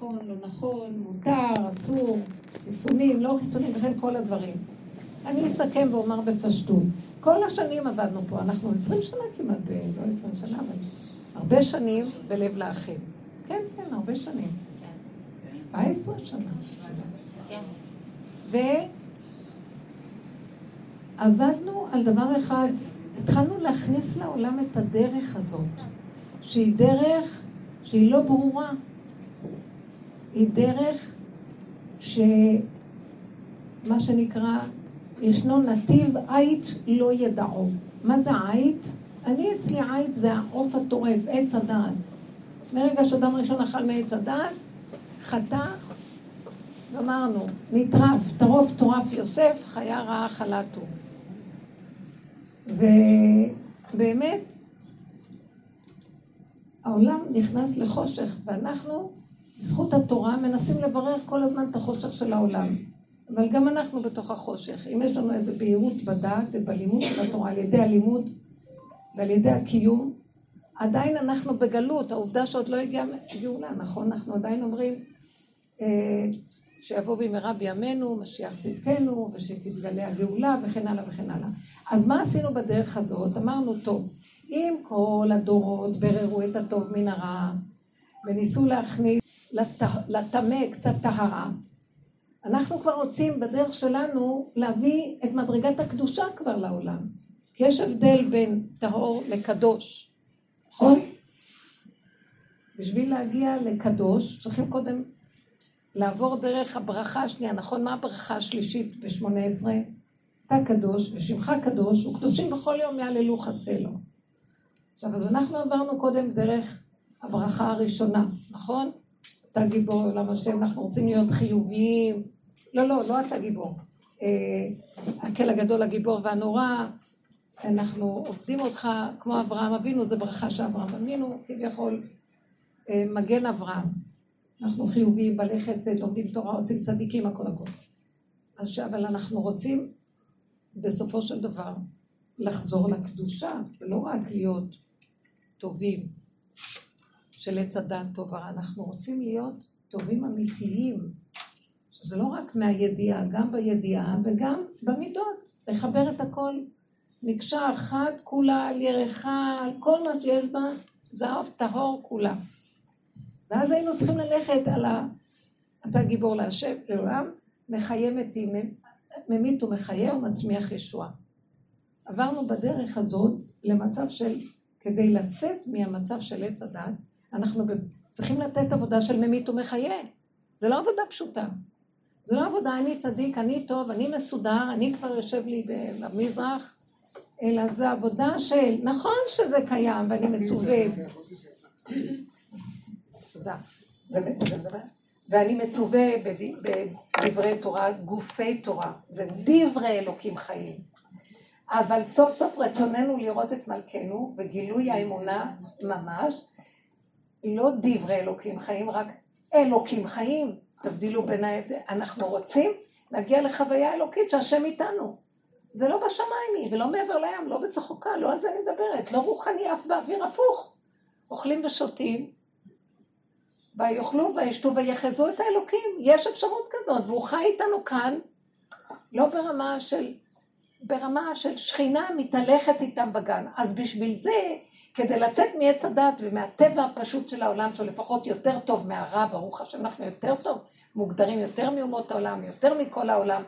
נכון, לא נכון, מותר, אסור, חיסונים, לא חיסונים, וכן כל הדברים. אני אסכם ואומר בפשטות. כל השנים עבדנו פה, אנחנו עשרים שנה כמעט, ב... לא עשרים שנה, אבל הרבה שנים בלב לאחים. כן, כן, הרבה שנים. שבע עשרה שנה. ועבדנו על דבר אחד, התחלנו להכניס לעולם את הדרך הזאת, שהיא דרך שהיא לא ברורה. היא דרך שמה שנקרא, ישנו נתיב עית לא ידעו. מה זה עית? אני אצלי עית זה העוף הטורף, עץ הדעת. מרגע שאדם ראשון אכל מעץ הדעת, חטא, גמרנו, נטרף, טרוף טורף יוסף, חיה רעה חלתו. ובאמת, העולם נכנס לחושך, ואנחנו, בזכות התורה, מנסים לברר כל הזמן את החושך של העולם. אבל גם אנחנו בתוך החושך. אם יש לנו איזו בהירות בדעת ובלימוד של התורה על ידי הלימוד ועל ידי הקיום, עדיין אנחנו בגלות, העובדה שעוד לא הגיעה גאולה, נכון? אנחנו עדיין אומרים אה, שיבוא במהרה בימינו, משיח צדקנו, ושתתגלה הגאולה וכן הלאה וכן הלאה. אז מה עשינו בדרך הזאת? אמרנו, טוב, אם כל הדורות בררו את הטוב מן הרע, וניסו להכניס לטמא קצת טהרה, אנחנו כבר רוצים בדרך שלנו להביא את מדרגת הקדושה כבר לעולם. כי יש הבדל בין טהור לקדוש, נכון? בשביל להגיע לקדוש צריכים קודם לעבור דרך הברכה השנייה, נכון? מה הברכה השלישית ב-18? אתה קדוש ושמך קדוש וקדושים בכל יום יעללו חסה לו. עכשיו, אז אנחנו עברנו קודם דרך הברכה הראשונה, נכון? אתה גיבור עולם השם, אנחנו רוצים להיות חיוביים. לא, לא, לא אתה גיבור. אה, הקל הגדול, הגיבור והנורא, אנחנו עובדים אותך כמו אברהם אבינו, זו ברכה שאברהם אבינו, כביכול אה, מגן אברהם. אנחנו חיוביים, בעלי חסד, לומדים תורה, עושים צדיקים, הכל הכל. אבל אנחנו רוצים בסופו של דבר לחזור לקדושה, ולא רק להיות טובים של עץ הדת טובה, אנחנו רוצים להיות טובים אמיתיים, שזה לא רק מהידיעה, גם בידיעה וגם במידות, לחבר את הכל מקשה אחת כולה על ירחה, על כל מה שיש בה, זהב טהור כולה. ואז היינו צריכים ללכת על ה... אתה גיבור להשם, לעולם, מחיה מתים, ממית ומחיה ומצמיח ישועה. עברנו בדרך הזאת למצב של, כדי לצאת מהמצב של עץ הדת, אנחנו צריכים לתת עבודה של ממית ומחיה. זה לא עבודה פשוטה. זה לא עבודה, אני צדיק, אני טוב, אני מסודר, אני כבר יושב לי במזרח, אלא זה עבודה של, נכון שזה קיים ואני מצווה. תודה. ואני מצווה בדברי תורה, גופי תורה, זה דברי אלוקים חיים. אבל סוף סוף רצוננו לראות את מלכנו וגילוי האמונה ממש, לא דברי אלוקים חיים, רק אלוקים חיים. תבדילו בין ההבדל. אנחנו רוצים להגיע לחוויה אלוקית שהשם איתנו. זה לא בשמיים היא, ולא מעבר לים, לא בצחוקה, לא על זה אני מדברת. לא רוחני אף באוויר הפוך. אוכלים ושותים, ויאכלו וישתו ויחזו את האלוקים. יש אפשרות כזאת, והוא חי איתנו כאן, לא ברמה של, ברמה של שכינה מתהלכת איתם בגן. אז בשביל זה, כדי לצאת מעץ הדת ומהטבע הפשוט של העולם, שהוא לפחות יותר טוב מהרע, ברוך השם, אנחנו יותר טוב, מוגדרים יותר מאומות העולם, יותר מכל העולם,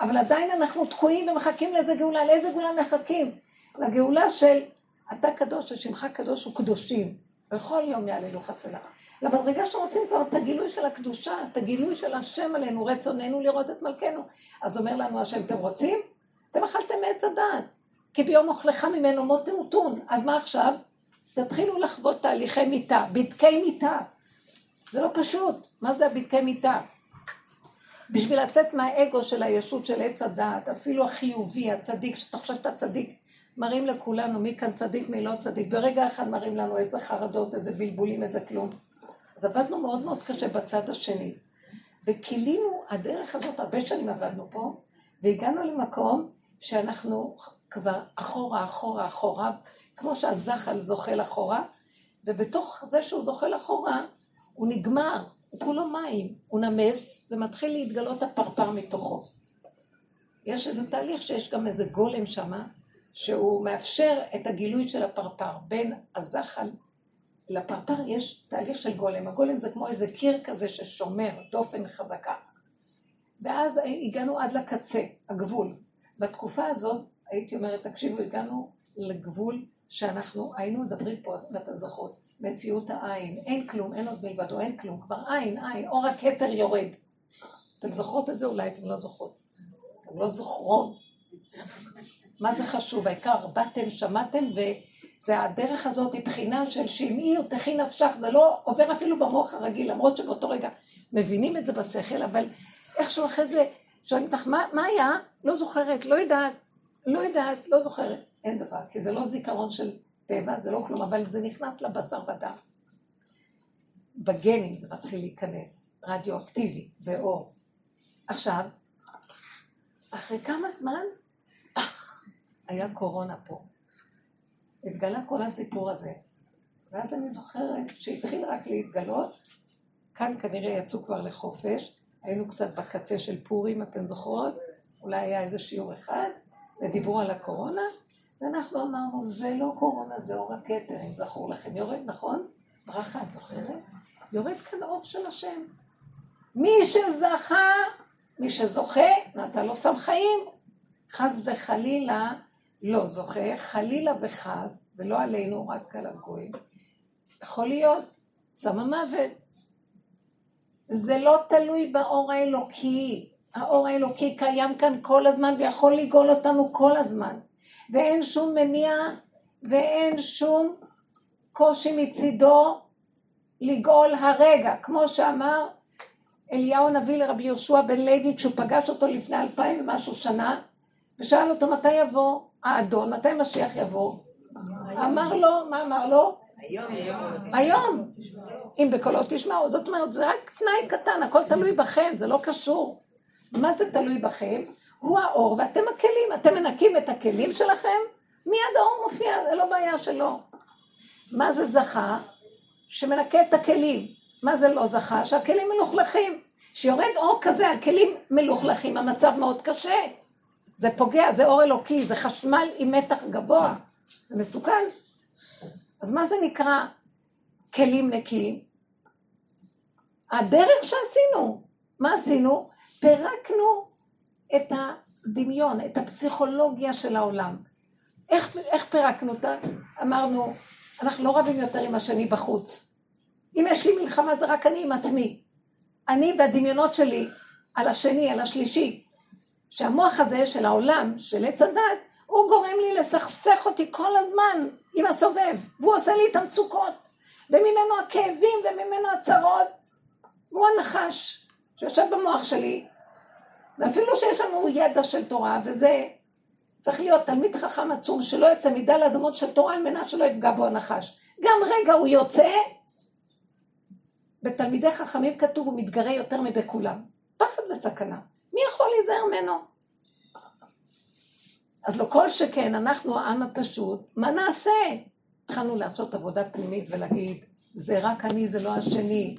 אבל עדיין אנחנו תקועים ומחכים לאיזה גאולה. לאיזה גאולה מחכים? לגאולה של אתה קדוש ושמך קדוש וקדושים. בכל יום יעללו חצלה. למדרגה שרוצים כבר את הגילוי של הקדושה, את הגילוי של השם עלינו, רצוננו לראות את מלכנו. אז אומר לנו השם, אתם רוצים? אתם אכלתם מעץ הדעת, כי ביום אוכלך ממנו מות תמותון. אז מה עכשיו? תתחילו לחוות תהליכי מיתה, בדקי מיתה. זה לא פשוט. מה זה הבדקי מיתה? בשביל לצאת מהאגו של הישות של עץ הדעת, אפילו החיובי, הצדיק, שאתה חושב שאתה צדיק, מראים לכולנו מי כאן צדיק, מי לא צדיק. ברגע אחד מראים לנו איזה חרדות, איזה בלבולים, איזה כלום. אז עבדנו מאוד מאוד קשה בצד השני. וקילינו, הדרך הזאת, הרבה שנים עבדנו פה, והגענו למקום שאנחנו כבר אחורה, אחורה, אחורה, כמו שהזחל זוחל אחורה, ובתוך זה שהוא זוחל אחורה, הוא נגמר, הוא כולו מים, הוא נמס, ומתחיל להתגלות הפרפר מתוכו. יש איזה תהליך שיש גם איזה גולם שמה, שהוא מאפשר את הגילוי של הפרפר. בין הזחל לפרפר יש תהליך של גולם. הגולם זה כמו איזה קיר כזה ששומר, דופן חזקה. ואז הגענו עד לקצה, הגבול. בתקופה הזאת, הייתי אומרת, תקשיבו, הגענו לגבול שאנחנו היינו מדברים פה, ואתן זוכרות, מציאות העין, אין כלום, אין עוד מלבדו, אין כלום, כבר עין, עין, אור הכתר יורד. אתן זוכרות את זה? אולי אתן לא זוכרות. אתן לא זוכרות. מה זה חשוב? העיקר באתם, שמעתם, וזה הדרך הזאת היא בחינה של שמעי ותחי נפשך, זה לא עובר אפילו במוח הרגיל, למרות שבאותו רגע מבינים את זה בשכל, אבל איכשהו אחרי זה שואלים אותך, מה, מה היה? לא זוכרת, לא יודעת, לא יודעת, לא זוכרת. אין דבר, כי זה לא זיכרון של טבע, זה לא כלום, אבל זה נכנס לבשר ודם. בגנים זה מתחיל להיכנס, רדיואקטיבי, זה אור. עכשיו, אחרי כמה זמן, פח, היה קורונה פה. התגלה כל הסיפור הזה. ואז אני זוכרת שהתחיל רק להתגלות, כאן כנראה יצאו כבר לחופש, היינו קצת בקצה של פורים, אתן זוכרות? אולי היה איזה שיעור אחד, ודיברו על הקורונה, ואנחנו אמרנו, זה לא קורונה, זה אור הכתר, אם זכור לכם. יורד, נכון? ברכה, את זוכרת? יורד כאן אור של השם. מי שזכה, מי שזוכה, נעשה לו סם חיים. חס וחלילה לא זוכה, חלילה וחס, ולא עלינו, רק על הגויים. יכול להיות סם המוות. זה לא תלוי באור האלוקי. האור האלוקי קיים כאן כל הזמן ויכול לגאול אותנו כל הזמן. ואין שום מניע ואין שום קושי מצידו לגאול הרגע, כמו שאמר אליהו הנביא לרבי יהושע בן לוי כשהוא פגש אותו לפני אלפיים ומשהו שנה ושאל אותו מתי יבוא האדון, מתי משיח יבוא? אמר לו, מה אמר לו? היום, היום. אם בקולו תשמעו, זאת אומרת, זה רק תנאי קטן, הכל תלוי בכם, זה לא קשור. מה זה תלוי בכם? הוא האור ואתם הכלים, אתם מנקים את הכלים שלכם, מיד האור מופיע, זה לא בעיה שלו. מה זה זכה? שמנקה את הכלים. מה זה לא זכה? שהכלים מלוכלכים. שיורד אור כזה על כלים מלוכלכים, המצב מאוד קשה. זה פוגע, זה אור אלוקי, זה חשמל עם מתח גבוה. זה מסוכן. אז מה זה נקרא כלים נקיים? הדרך שעשינו. מה עשינו? פירקנו את הדמיון, את הפסיכולוגיה של העולם. איך, איך פירקנו אותה? אמרנו, אנחנו לא רבים יותר עם השני בחוץ. אם יש לי מלחמה זה רק אני עם עצמי. אני והדמיונות שלי על השני, על השלישי. שהמוח הזה של העולם, של עץ הדת, הוא גורם לי לסכסך אותי כל הזמן עם הסובב, והוא עושה לי את המצוקות, וממנו הכאבים וממנו הצרות. הוא הנחש שיושב במוח שלי, ואפילו שיש לנו ידע של תורה, וזה צריך להיות תלמיד חכם עצום שלא יוצא מדל אדמות של תורה על מנת שלא יפגע בו הנחש. גם רגע הוא יוצא, בתלמידי חכמים כתוב הוא מתגרה יותר מבכולם. פחד וסכנה. מי יכול להיזהר ממנו? אז לא כל שכן, אנחנו העם הפשוט, מה נעשה? התחלנו לעשות עבודה פנימית ולהגיד, זה רק אני, זה לא השני.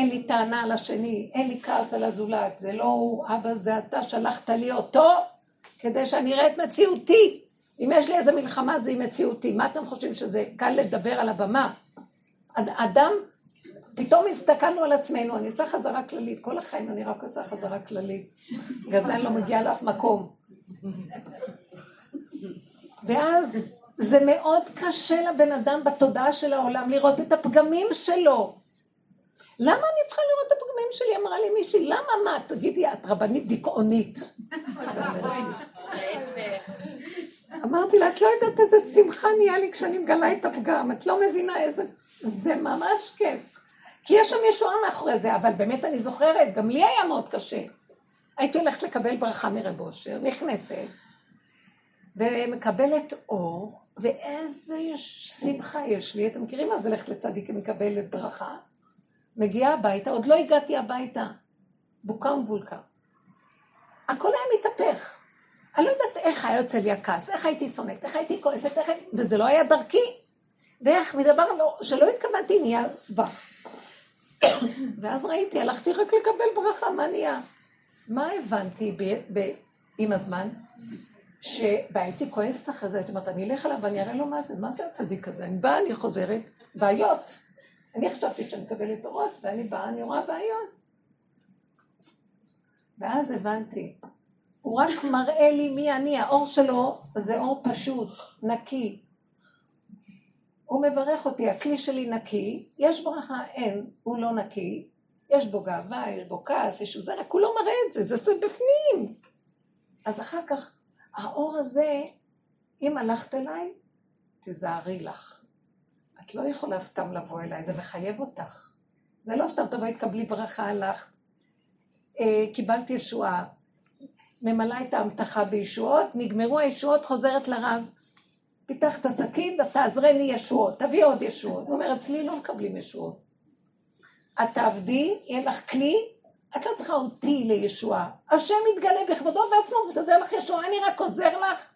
אין לי טענה על השני, אין לי כעס על הזולת, זה לא הוא, אבא זה אתה, שלחת לי אותו כדי שאני אראה את מציאותי. אם יש לי איזה מלחמה זה עם מציאותי. מה אתם חושבים שזה קל לדבר על הבמה? אדם, פתאום הסתכלנו על עצמנו, אני עושה חזרה כללית, כל החיים אני רק עושה חזרה כללית. בגלל זה אני לא מגיעה לאף מקום. ואז זה מאוד קשה לבן אדם בתודעה של העולם לראות את הפגמים שלו. למה אני צריכה לראות את הפגמים שלי? אמרה לי מישהי, למה מה? תגידי, את רבנית דיכאונית. אמרתי לה, את לא יודעת איזה שמחה נהיה לי כשאני מגלה את הפגם, את לא מבינה איזה... זה ממש כיף. כי יש שם ישועה מאחורי זה, אבל באמת אני זוכרת, גם לי היה מאוד קשה. הייתי הולכת לקבל ברכה מרב אושר, נכנסת, ומקבלת אור, ואיזה שמחה יש לי. אתם מכירים מה זה ללכת לצדיק ומקבלת ברכה? מגיעה הביתה, עוד לא הגעתי הביתה, בוקה ומבולקה. הכל היה מתהפך. אני לא יודעת איך היה יוצא לי הכעס, איך הייתי שונאת, איך הייתי כועסת, איך... וזה לא היה דרכי. ואיך מדבר לא, שלא התכוונתי נהיה סבך. ואז ראיתי, הלכתי רק לקבל ברכה, מה נהיה? מה הבנתי ב- ב- עם הזמן? שהייתי כועסת אחרי זה, הייתי אומרת, אני אלך אליו ואני אראה לו מה זה, מה זה הצדיק הזה? אני באה, אני חוזרת, בעיות. אני חשבתי שאני מקבלת אורות, ואני באה, אני רואה בעיות. ואז הבנתי, הוא רק מראה לי מי אני, האור שלו זה אור פשוט, נקי. הוא מברך אותי, הכלי שלי נקי, יש ברכה, אין, הוא לא נקי, יש בו גאווה, יש בו כעס, יש זה, רק הוא לא מראה את זה, זה, זה בפנים. אז אחר כך, האור הזה, אם הלכת אליי, תיזהרי לך. את לא יכולה סתם לבוא אליי, זה מחייב אותך. זה לא סתם תבואי, תקבלי ברכה, הלכת. אה, קיבלתי ישועה, ממלאה את ההמתחה בישועות, נגמרו הישועות, חוזרת לרב. פיתח את השקים ותעזרני ישועות, תביא עוד ישועות. הוא אומר, אצלי לא מקבלים ישועות. את תעבדי, יהיה לך כלי, את לא צריכה אותי לישועה. השם יתגלה בכבודו בעצמו ומסדר לך ישועה, אני רק עוזר לך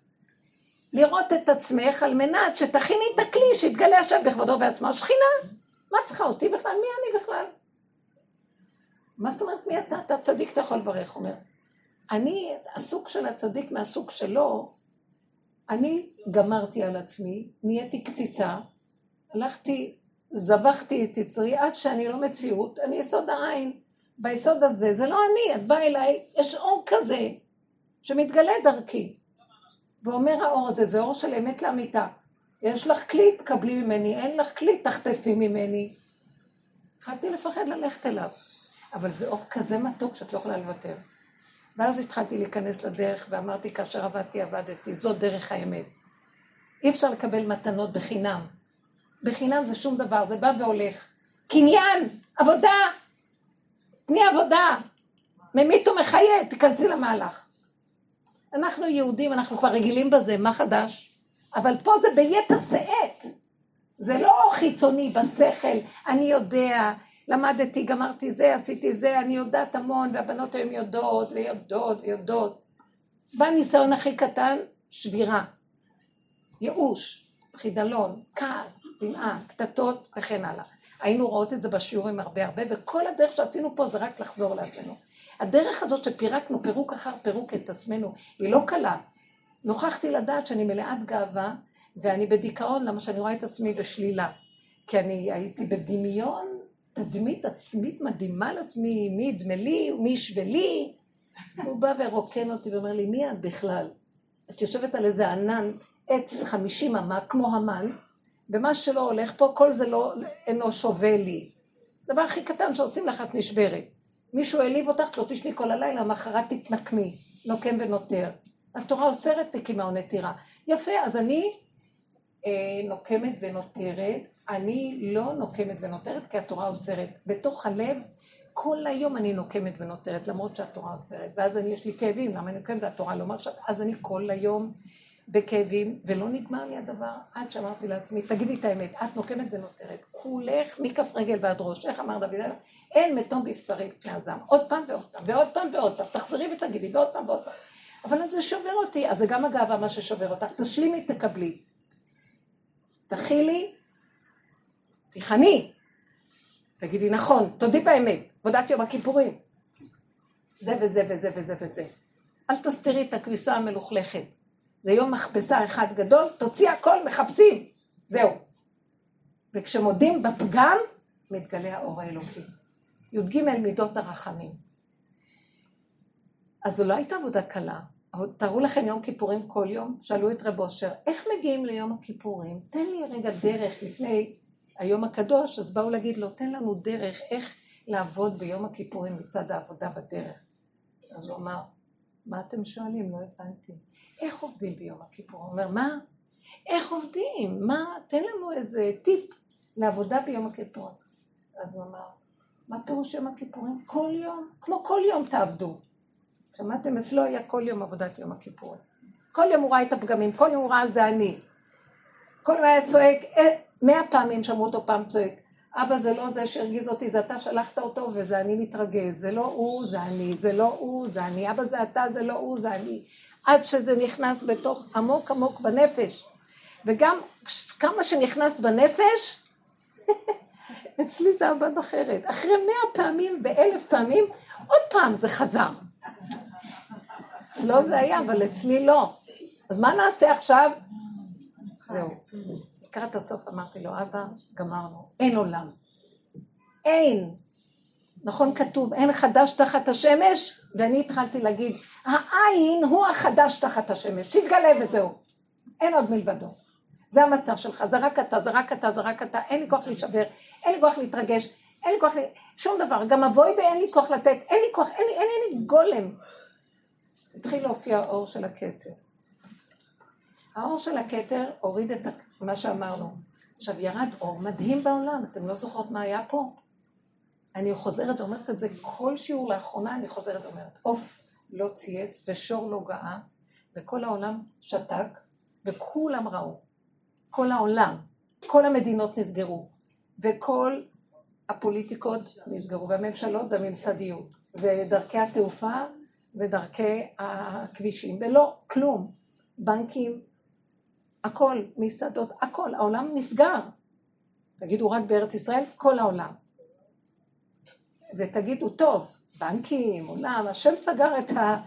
לראות את עצמך על מנת שתכיני את הכלי שיתגלה השם בכבודו בעצמו. השכינה, מה צריכה אותי בכלל? מי אני בכלל? מה זאת אומרת מי אתה? אתה צדיק, אתה יכול לברך, אומר. אני, הסוג של הצדיק מהסוג שלו, אני גמרתי על עצמי, נהייתי קציצה, הלכתי, זבחתי את יצרי עד שאני לא מציאות, אני יסוד העין. ביסוד הזה, זה לא אני, את באה אליי, יש אור כזה שמתגלה דרכי. ואומר האור הזה, זה אור של אמת לאמיתה. יש לך כלי, תקבלי ממני, אין לך כלי, תחטפי ממני. התחלתי לפחד ללכת אליו. אבל זה אור כזה מתוק שאת לא יכולה לוותר. ואז התחלתי להיכנס לדרך ואמרתי, כאשר עבדתי, עבדתי, זאת דרך האמת. אי אפשר לקבל מתנות בחינם. בחינם זה שום דבר, זה בא והולך. קניין, עבודה, תני עבודה, ממית ומחיה, תיכנסי למהלך. אנחנו יהודים, אנחנו כבר רגילים בזה, מה חדש? אבל פה זה ביתר שאת. זה לא חיצוני בשכל, אני יודע, למדתי, גמרתי זה, עשיתי זה, אני יודעת המון, והבנות היום יודעות, ויודעות, ויודעות. בא ניסיון הכי קטן, שבירה, ייאוש, חידלון, כעס, שנאה, קטטות וכן הלאה. היינו רואות את זה בשיעורים הרבה הרבה, וכל הדרך שעשינו פה זה רק לחזור לעצמנו. הדרך הזאת שפירקנו פירוק אחר פירוק את עצמנו, היא לא קלה. נוכחתי לדעת שאני מלאת גאווה, ואני בדיכאון, למה שאני רואה את עצמי בשלילה. כי אני הייתי בדמיון תדמית עצמית מדהימה לעצמי, מי ידמה לי, מי ישווה לי. הוא בא ורוקן אותי ואומר לי, מי את בכלל? את יושבת על איזה ענן עץ חמישים אמה, כמו המן, ומה שלא הולך פה, כל זה לא, אינו שווה לי. דבר הכי קטן שעושים לך, את נשברת. מישהו העליב אותך, לא תשני כל הלילה, מחרת תתנקמי, נוקם ונותר. התורה אוסרת נקימה או נטירה. יפה, אז אני אה, נוקמת ונותרת, אני לא נוקמת ונותרת כי התורה אוסרת. בתוך הלב, כל היום אני נוקמת ונותרת, למרות שהתורה אוסרת. ואז אני, יש לי כאבים, למה אני נוקמת והתורה לא מרשה? אז אני כל היום בכאבים, ולא נגמר לי הדבר עד שאמרתי לעצמי, תגידי את האמת, את נוקמת ונותרת, כולך מכף רגל ועד ראש, איך אמר דוד, אין מתום בבשרי פני הזעם, עוד פעם ועוד פעם, ועוד פעם ועוד פעם, תחזרי ותגידי, ועוד פעם ועוד פעם. אבל זה שובר אותי, אז זה גם הגאווה מה ששובר אותך, תשלימי, תקבלי. תכילי, תיכני. תגידי, נכון, תודי באמת, עבודת יום הכיפורים. זה וזה וזה וזה וזה. אל תסתירי את הכביסה המלוכלכת. זה יום מכבסה אחד גדול, תוציא הכל, מחפשים. זהו. וכשמודים בפגם, מתגלה האור האלוקי. י"ג מידות הרחמים. אז זו לא הייתה עבודה קלה. אבל תארו לכם יום כיפורים כל יום, שאלו את רב אושר, איך מגיעים ליום הכיפורים? תן לי רגע דרך לפני היום הקדוש, אז באו להגיד לו, תן לנו דרך איך לעבוד ביום הכיפורים מצד העבודה בדרך. אז הוא אמר, מה אתם שואלים? לא הבנתי. איך עובדים ביום הכיפור? הוא אומר, מה? איך עובדים? מה? תן לנו איזה טיפ לעבודה ביום הכיפור. אז הוא אמר, מה פירוש יום הכיפורים? כל יום, כמו כל יום תעבדו. שמעתם? אצלו היה כל יום עבודת יום הכיפורים. כל יום הוא ראה את הפגמים, כל יום הוא ראה זה אני. כל יום היה צועק, אה, מאה פעמים שמעו אותו פעם צועק, אבא זה לא זה שהרגיז אותי, זה אתה שלחת אותו וזה אני מתרגז, זה לא הוא, זה אני, זה לא הוא, זה אני, אבא זה אתה, זה לא הוא, זה אני. עד שזה נכנס בתוך עמוק עמוק בנפש. וגם כמה שנכנס בנפש, אצלי זה עבד אחרת. אחרי מאה פעמים ואלף פעמים, עוד פעם זה חזר. אצלו זה היה, אבל אצלי לא. אז מה נעשה עכשיו? זהו. לקראת הסוף אמרתי לו, אבא, גמרנו. אין עולם. אין. נכון כתוב, אין חדש תחת השמש? ואני התחלתי להגיד, העין הוא החדש תחת השמש, שיתגלה וזהו. אין עוד מלבדו. זה המצב שלך, זה רק אתה, זה רק אתה, זה רק אתה, אין לי כוח להישבר, אין לי כוח להתרגש, אין לי כוח, ל... שום דבר, גם אבוי ואין לי כוח לתת, אין לי כוח, אין לי, אין לי, אין לי גולם. התחיל להופיע האור של הכתר. האור של הכתר הוריד את מה שאמרנו. עכשיו ירד אור מדהים בעולם, אתם לא זוכרות מה היה פה? אני חוזרת ואומרת את זה כל שיעור לאחרונה, אני חוזרת ואומרת, עוף לא צייץ ושור לא גאה, וכל העולם שתק, וכולם ראו. כל העולם, כל המדינות נסגרו, וכל הפוליטיקות נסגרו, והממשלות והממסדיות, ודרכי התעופה ודרכי הכבישים, ולא, כלום. בנקים, הכל, מסעדות, הכל, העולם נסגר. תגידו רק בארץ ישראל, כל העולם. ותגידו, טוב, בנקים, עולם, השם סגר את, ה,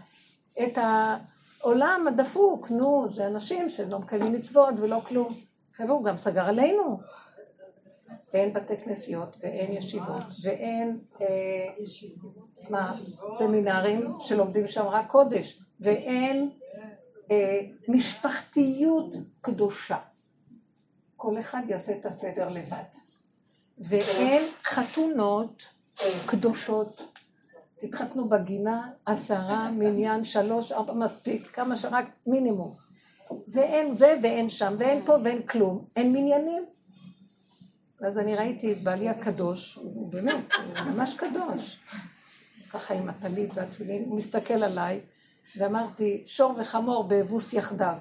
את העולם הדפוק, נו, זה אנשים שלא מקיימים מצוות ולא כלום. חבר'ה, הוא גם סגר עלינו. ואין בתי כנסיות, ואין ישיבות, ואין, אה, מה, סמינרים שלומדים שם רק קודש, ואין משפחתיות קדושה. כל אחד יעשה את הסדר לבד. ואין חתונות קדושות. תתחתנו בגינה, עשרה, מניין, שלוש, ארבע, מספיק, כמה שרק מינימום. ואין זה ואין שם, ואין פה ואין כלום, אין מניינים. אז אני ראיתי את בעלי הקדוש, הוא באמת, הוא ממש קדוש. ככה עם הטלית והתפילין, הוא מסתכל עליי, ואמרתי, שור וחמור באבוס יחדיו.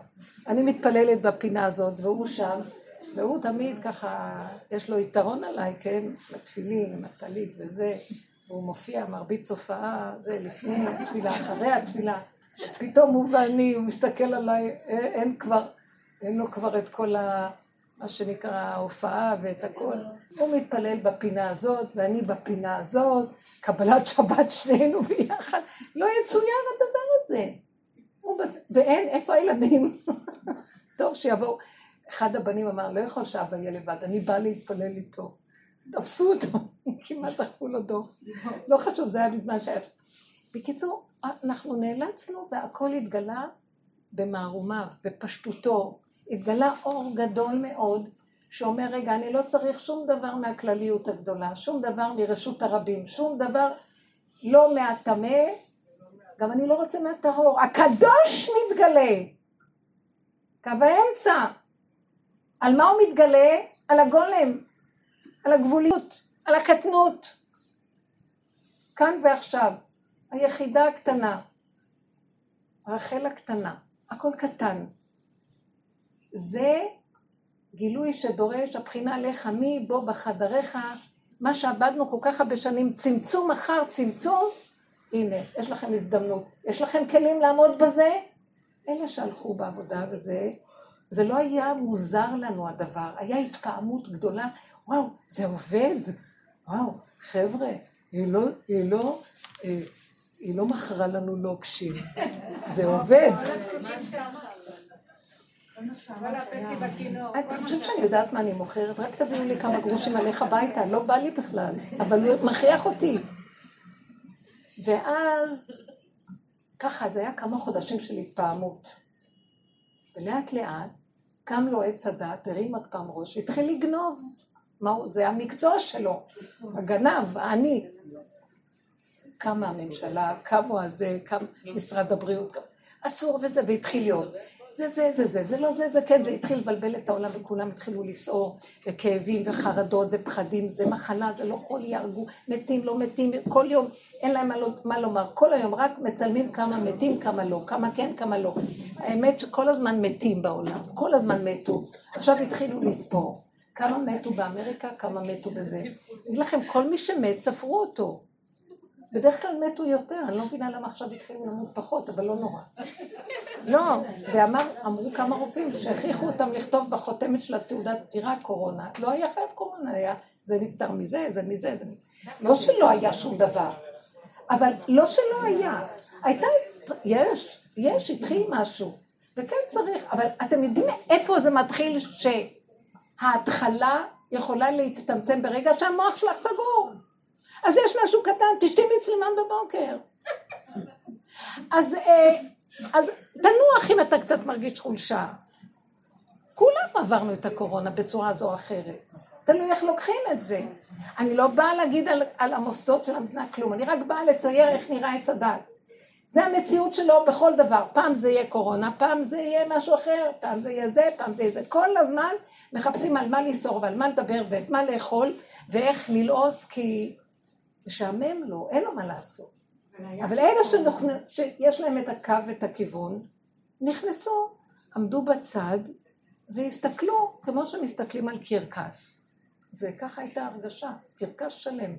אני מתפללת בפינה הזאת, והוא שם, והוא תמיד ככה, יש לו יתרון עליי, כן? בתפילין, עם הטלית וזה, והוא מופיע, מרביץ הופעה, זה לפני התפילה, אחרי התפילה. פתאום הוא ואני, הוא מסתכל עליי, אין כבר, אין לו כבר את כל ה... מה שנקרא ההופעה ואת הכל. הוא מתפלל בפינה הזאת, ואני בפינה הזאת, קבלת שבת שנינו ביחד. לא יצויר הדבר הזה. ואין, איפה הילדים? טוב שיבואו. אחד הבנים אמר, לא יכול שאבא יהיה לבד, אני באה להתפלל איתו. תפסו אותו, כמעט דחפו לו דוח. לא חשוב, זה היה בזמן שהיה... בקיצור, אנחנו נאלצנו והכל התגלה במערומיו, בפשטותו. התגלה אור גדול מאוד, שאומר, רגע, אני לא צריך שום דבר מהכלליות הגדולה, שום דבר מרשות הרבים, שום דבר לא מהטמא, גם אני לא רוצה מהטהור. הקדוש מתגלה. קו האמצע. על מה הוא מתגלה? על הגולם, על הגבוליות, על הקטנות. כאן ועכשיו. היחידה הקטנה, רחל הקטנה, הכל קטן. זה גילוי שדורש הבחינה עליך מי בו בחדריך, מה שעבדנו כל כך הרבה שנים, צמצום אחר צמצום, הנה, יש לכם הזדמנות. יש לכם כלים לעמוד בזה? אלה שהלכו בעבודה וזה, זה לא היה מוזר לנו הדבר, היה התפעמות גדולה, וואו, זה עובד, וואו, חבר'ה, היא לא, היא לא, אה, היא לא מכרה לנו לוקשים, זה עובד. את חושבת שאני יודעת מה אני מוכרת? רק תביאו לי כמה גרושים עליך הביתה, לא בא לי בכלל, אבל הוא מכריח אותי. ואז, ככה, זה היה כמה חודשים של התפעמות. ולאט לאט קם לו עץ הדת, הרים עוד פעם ראש, והתחיל לגנוב. מה זה המקצוע שלו, הגנב, העני. קמה הממשלה, קמו הזה, קם משרד הבריאות, אסור וזה, והתחיל להיות. זה, זה, זה, זה, זה לא זה, זה כן, זה התחיל לבלבל את העולם וכולם התחילו לסעור, וכאבים וחרדות ופחדים, זה מחלה, זה לא חול, יהרגו, מתים, לא מתים, כל יום אין להם לא, מה לומר, כל היום רק מצלמים כמה מתים, כמה לא, כמה כן, כמה לא. האמת שכל הזמן מתים בעולם, כל הזמן מתו, עכשיו התחילו לספור. כמה מתו באמריקה, כמה מתו בזה. אגיד לכם, כל מי שמת, ספרו אותו. בדרך כלל מתו יותר, אני לא מבינה למה עכשיו התחילו למות פחות, אבל לא נורא. לא, ואמרו כמה רופאים שהכריחו אותם לכתוב בחותמת של התעודת פטירה קורונה. לא היה חייב קורונה, היה זה נפטר מזה, זה מזה, זה מזה. לא שלא היה שום דבר, אבל לא שלא היה. הייתה, יש, יש, התחיל משהו. וכן צריך, אבל אתם יודעים איפה זה מתחיל שההתחלה יכולה להצטמצם ברגע שהמוח שלך סגור. אז יש משהו קטן, תשתי מצלמן בבוקר. אז, אה, אז תנוח אם אתה קצת מרגיש חולשה. כולם עברנו את הקורונה בצורה זו או אחרת. תלוי איך לוקחים את זה. אני לא באה להגיד על, על המוסדות של המדינה כלום, אני רק באה לצייר איך נראה עץ הדת. זה המציאות שלו בכל דבר. פעם זה יהיה קורונה, פעם זה יהיה משהו אחר, פעם זה יהיה זה, פעם זה יהיה זה. כל הזמן מחפשים על מה לסעור ועל מה לדבר ואת מה לאכול ואיך ללעוס כי משעמם לו, אין לו מה לעשות. אבל אלה שנוכנ... שיש להם את הקו ואת הכיוון, נכנסו, עמדו בצד והסתכלו כמו שמסתכלים על קרקס. וככה הייתה הרגשה, קרקס שלם.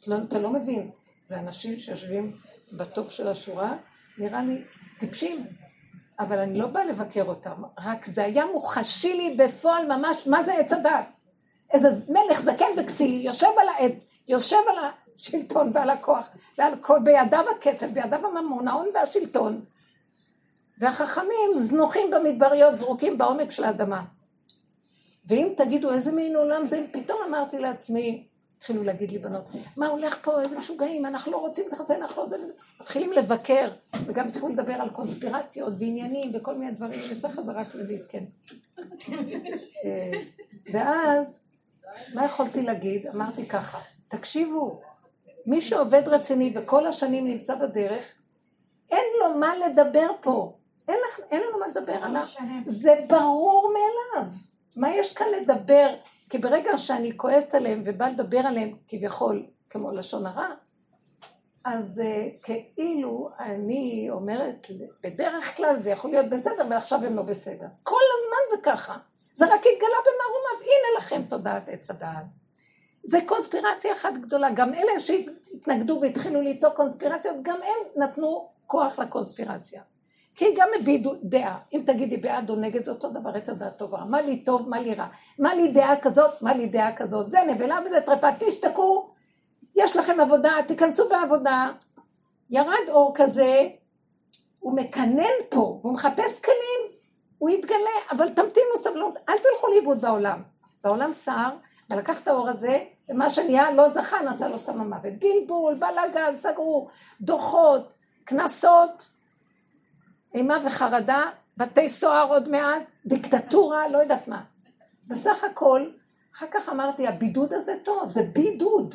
אתה לא, אתה לא מבין, זה אנשים שיושבים בטופ של השורה, נראה לי טיפשים, אבל אני לא באה לבקר אותם, רק זה היה מוחשי לי בפועל ממש, מה זה עץ הדת? איזה מלך זקן וכסיל, יושב על העץ, יושב על השלטון ועל הכוח, ועל כל, בידיו הכסף, בידיו הממון, ההון והשלטון. והחכמים זנוחים במדבריות, זרוקים בעומק של האדמה. ואם תגידו איזה מין עולם זה, פתאום אמרתי לעצמי, התחילו להגיד לי בנות, מה הולך פה, איזה משוגעים, אנחנו לא רוצים לחזן, אנחנו לא זה, מתחילים לבקר, וגם התחילו לדבר על קונספירציות ועניינים וכל מיני דברים, אני עושה חזרה כללית, כן. אה, ואז, מה יכולתי להגיד? אמרתי ככה, תקשיבו, מי שעובד רציני וכל השנים נמצא בדרך, אין לו מה לדבר פה. אין, לך, אין לנו מה לדבר עליו. זה ברור מאליו. מה יש כאן לדבר? כי ברגע שאני כועסת עליהם ובא לדבר עליהם כביכול כמו לשון הרע, אז uh, כאילו אני אומרת, בדרך כלל זה יכול להיות בסדר ועכשיו הם לא בסדר. כל הזמן זה ככה. זה רק התגלה במערומיו, הנה לכם תודעת עץ הדעת. זה קונספירציה אחת גדולה. גם אלה שהתנגדו והתחילו ליצור קונספירציות, גם הם נתנו כוח לקונספירציה. כי גם הבידו דעה. אם תגידי בעד או נגד זה אותו דבר, עץ הדעת טובה. מה לי טוב, מה לי רע. מה לי דעה כזאת, מה לי דעה כזאת. זה נבלה וזה טרפה, תשתקו. יש לכם עבודה, תיכנסו בעבודה. ירד אור כזה, הוא מקנן פה, והוא מחפש כלים, הוא יתגלה, אבל תמתינו סבלנות, אל תלכו לאיבוד בעולם. בעולם סער, ולקח את האור הזה, ומה שנהיה לא זכה, נעשה לו סם המוות. בלבול, בלאגן, סגרו, דוחות, קנסות, אימה וחרדה, בתי סוהר עוד מעט, דיקטטורה, לא יודעת מה. בסך הכל, אחר כך אמרתי, הבידוד הזה טוב, זה בידוד.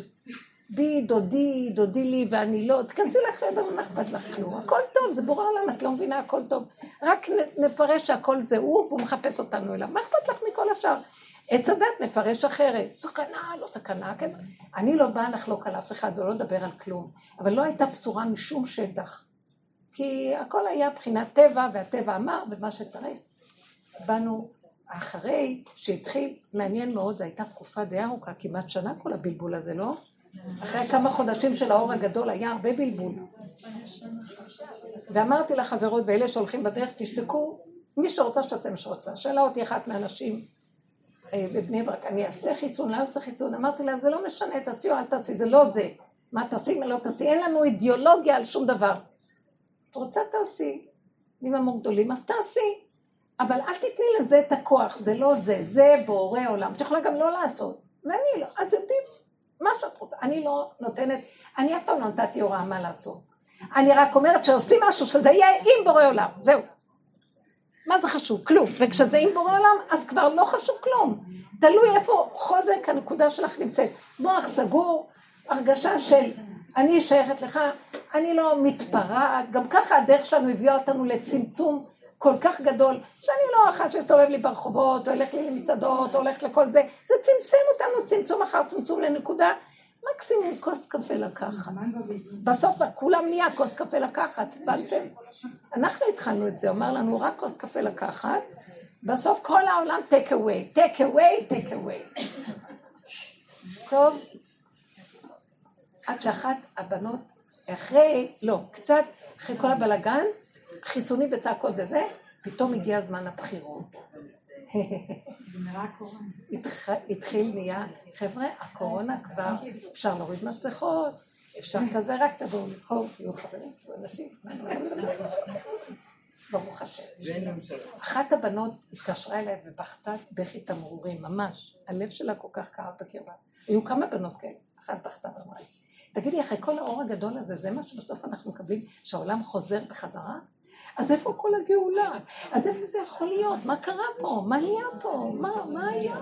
בי, דודי, דודי לי ואני לא, תכנסי לחדר, מה אכפת לך כלום, הכל טוב, זה בורא עולם, את לא מבינה, הכל טוב. רק נפרש שהכל זה הוא, והוא מחפש אותנו אליו. מה אכפת לך מכל השאר? עץ הדת מפרש אחרת. סכנה, לא סכנה, כן. אני לא באה לחלוק על אף אחד ולא לדבר על כלום, אבל לא הייתה בשורה משום שטח. כי הכל היה מבחינת טבע, והטבע אמר, ומה שתראה. באנו אחרי שהתחיל, מעניין מאוד, זו הייתה תקופה די ארוכה, כמעט שנה כל הבלבול הזה, לא? אחרי כמה חודשים של האור הגדול היה הרבה בלבול. ואמרתי לחברות ואלה שהולכים בדרך, תשתקו, מי שרוצה שתעשה מה שרוצה. שאלה אותי אחת מהנשים בבני ברק, אני אעשה חיסון, לא אעשה חיסון? אמרתי להם, זה לא משנה, תעשי או אל תעשי, זה לא זה. מה תעשי, מה לא תעשי, אין לנו אידיאולוגיה על שום דבר. את רוצה תעשי. אם אמרו גדולים, אז תעשי. אבל אל תתני לזה את הכוח, זה לא זה, זה בורא עולם. את יכולה גם לא לעשות. ואני לא, אז עדיף מה שאת רוצה. אני לא נותנת, אני אף פעם לא נתתי הוראה מה לעשות. אני רק אומרת שעושים משהו שזה יהיה עם בורא עולם, זהו. מה זה חשוב? כלום. וכשזה עם בורא עולם, אז כבר לא חשוב כלום. תלוי איפה חוזק הנקודה שלך נמצאת. מוח סגור, הרגשה של אני שייכת לך, אני לא מתפרעת, גם ככה הדרך שלנו הביאה אותנו לצמצום כל כך גדול, שאני לא אחת שהסתובב לי ברחובות, או הולך לי למסעדות, או הולכת לכל זה, זה צמצם אותנו צמצום אחר צמצום לנקודה, מקסימום כוס קפה לקחת. בסוף כולם נהיה כוס קפה לקחת, הבנתם? אנחנו התחלנו את זה, אמר לנו רק כוס קפה לקחת, בסוף כל העולם take away, take away, take away. טוב, עד שאחת הבנות, אחרי, לא, קצת, אחרי כל הבלגן, חיסונים וצעקות וזה, פתאום הגיע זמן הבחירות. התחיל נהיה, חבר'ה, הקורונה כבר, אפשר להוריד מסכות, אפשר כזה, רק תבואו לבחור, תהיו חברים, תהיו אנשים. ברוך השם. אחת הבנות התקשרה אליי ובכתה בכי תמרורים, ממש. הלב שלה כל כך כאב בקרבה. היו כמה בנות כאלה, אחת בכתה ואמרה לי, תגידי, אחרי כל האור הגדול הזה, זה מה שבסוף אנחנו מקבלים, שהעולם חוזר בחזרה? אז איפה כל הגאולה? אז איפה זה יכול להיות? מה קרה פה? מה נהיה פה? מה, מה היה?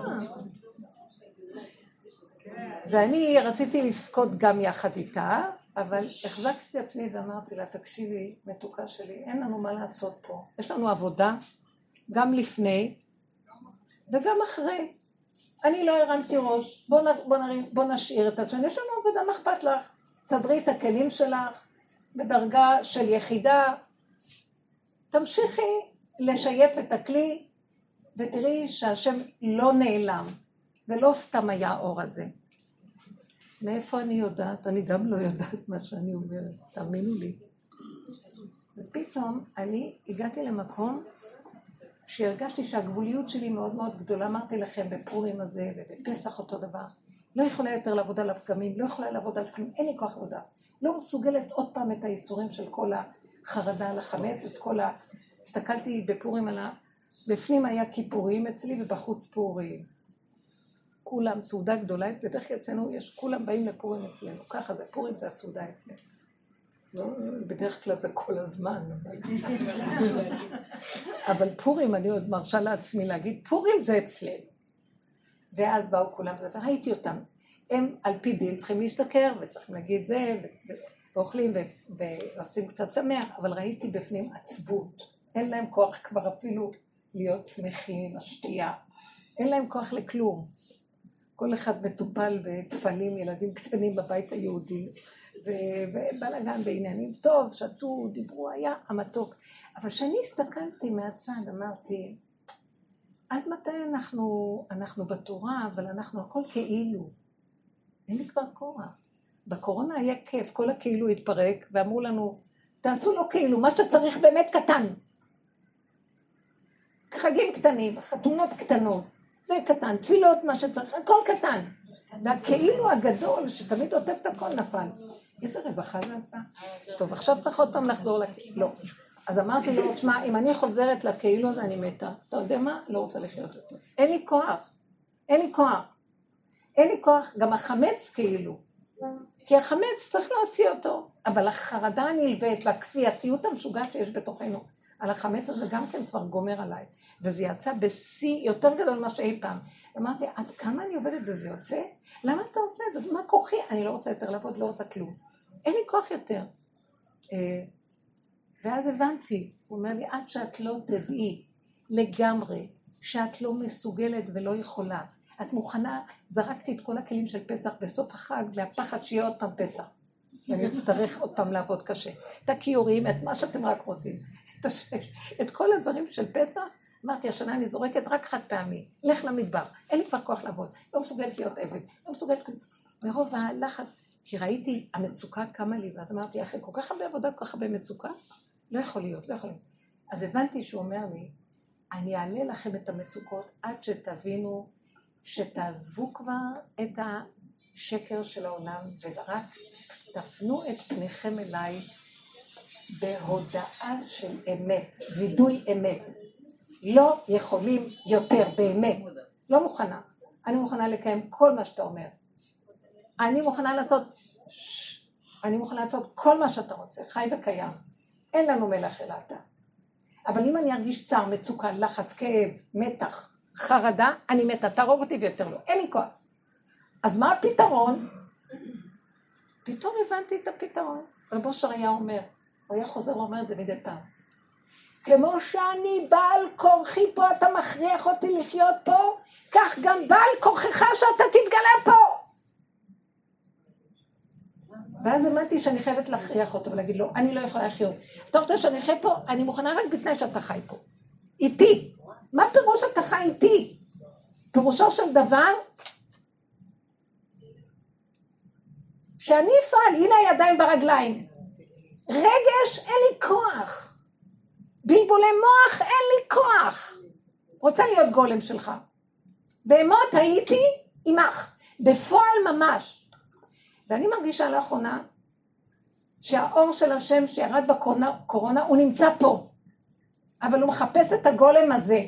ואני רציתי לבכות גם יחד איתה, אבל החזקתי את עצמי ואמרתי לה, תקשיבי, מתוקה שלי, אין לנו מה לעשות פה. יש לנו עבודה, גם לפני וגם אחרי. אני לא הרמתי ראש, בוא, נ, בוא, נרים, בוא נשאיר את עצמנו, יש לנו עבודה, מה אכפת לך? תדרי את הכלים שלך בדרגה של יחידה, תמשיכי לשייף את הכלי ותראי שהשם לא נעלם ולא סתם היה האור הזה. מאיפה אני יודעת? אני גם לא יודעת מה שאני אומרת, תאמינו לי. ופתאום אני הגעתי למקום שהרגשתי שהגבוליות שלי מאוד מאוד גדולה, אמרתי לכם בפורים הזה ובפסח אותו דבר, לא יכולה יותר לעבוד על הפגמים, לא יכולה לעבוד על כלום, אין לי כוח עבודה. לא מסוגלת עוד פעם את האיסורים של כל החרדה על החמץ, את כל ה... הסתכלתי בפורים על ה... בפנים היה כיפורים אצלי ובחוץ פורים. כולם סעודה גדולה, בדרך כלל אצלנו יש, כולם באים לפורים אצלנו, ככה זה, פורים זה הסעודה אצלנו. לא, בדרך כלל זה כל הזמן, אבל... פורים, אני עוד מרשה לעצמי להגיד, פורים זה אצלנו. ואז באו כולם, וראיתי אותם. הם על פי דין צריכים להשתכר, וצריכים להגיד זה, ואוכלים ועושים קצת שמח, אבל ראיתי בפנים עצבות. אין להם כוח כבר אפילו להיות שמחים, השתייה. אין להם כוח לכלום. כל אחד מטופל בתפלים, ילדים קטנים בבית היהודי, ובלאגן בעניינים. טוב, שתו, דיברו, היה המתוק. אבל כשאני הסתכלתי מהצד, אמרתי, עד מתי אנחנו, אנחנו בתורה, אבל אנחנו הכל כאילו. אין לי כבר כוח. בקורונה היה כיף, כל הכאילו התפרק, ואמרו לנו, תעשו לו כאילו, מה שצריך באמת קטן. חגים קטנים, חתונות קטנות, זה קטן, תפילות, מה שצריך, הכל קטן. והכאילו הגדול, שתמיד עוטף את הכל, נפל. איזה רווחה זה עשה? טוב, עכשיו צריך עוד פעם לחזור לכאילו. לא. אז אמרתי לו, תשמע, אם אני חוזרת לכאילו הזה, אני מתה. אתה יודע מה? לא רוצה לחיות אותו. אין לי כוח. אין לי כוח. אין לי כוח, גם החמץ כאילו. כי החמץ צריך להוציא אותו. אבל החרדה הנלווית והכפייתיות המשוגעת שיש בתוכנו, על החמץ הזה גם כן כבר גומר עליי. וזה יצא בשיא יותר גדול ממה שאי פעם. אמרתי, עד כמה אני עובדת וזה יוצא? למה אתה עושה את זה? מה כוחי? אני לא רוצה יותר לעבוד, לא רוצה כלום. אין לי כוח יותר. אה, ואז הבנתי, הוא אומר לי, עד שאת לא תדעי לגמרי שאת לא מסוגלת ולא יכולה, את מוכנה, זרקתי את כל הכלים של פסח בסוף החג, והפחד שיהיה עוד פעם פסח. ואני אצטרך עוד פעם לעבוד קשה. את הכיורים, את מה שאתם רק רוצים. את השש, את כל הדברים של פסח, אמרתי, השנה אני זורקת רק חד פעמי. לך למדבר, אין לי כבר כוח לעבוד. לא מסוגלת להיות עבד, לא מסוגלת... מרוב הלחץ, כי ראיתי, המצוקה קמה לי, ואז אמרתי, אחרי כל כך הרבה עבודה, כל כך הרבה מצוקה, לא יכול להיות, לא יכול להיות. אז הבנתי שהוא אומר לי, אני אעלה לכם את המצוקות עד שתבינו, שתעזבו כבר את השקר של העולם, ורק תפנו את פניכם אליי בהודעה של אמת, וידוי אמת. לא יכולים יותר, באמת. לא מוכנה. אני מוכנה לקיים כל מה שאתה אומר. אני מוכנה לעשות, אני מוכנה לעשות כל מה שאתה רוצה, חי וקיים. אין לנו מלך אלא אתה. אבל אם אני ארגיש צער, מצוקה, לחץ, כאב, מתח, חרדה, אני מתה, תהרוג אותי ויותר לא. אין לי כוח. אז מה הפתרון? פתאום הבנתי את הפתרון. רבו שריה אומר, הוא היה חוזר ואומר את זה מדי פעם. כמו שאני בעל כורחי פה, אתה מכריח אותי לחיות פה, כך גם בעל כורחך שאתה תתגלה פה. ואז האמנתי שאני חייבת להכריח אותו ולהגיד לו, אני לא יכולה לחיות. אתה רוצה שאני אחיה פה? אני מוכנה רק בתנאי שאתה חי פה. איתי. מה פירוש אתה איתי? פירושו של דבר, שאני אפעל, הנה הידיים ברגליים. רגש, אין לי כוח. בלבולי מוח, אין לי כוח. רוצה להיות גולם שלך. בהמות הייתי עמך, בפועל ממש. ואני מרגישה לאחרונה שהאור של השם שירד בקורונה, הוא נמצא פה. אבל הוא מחפש את הגולם הזה.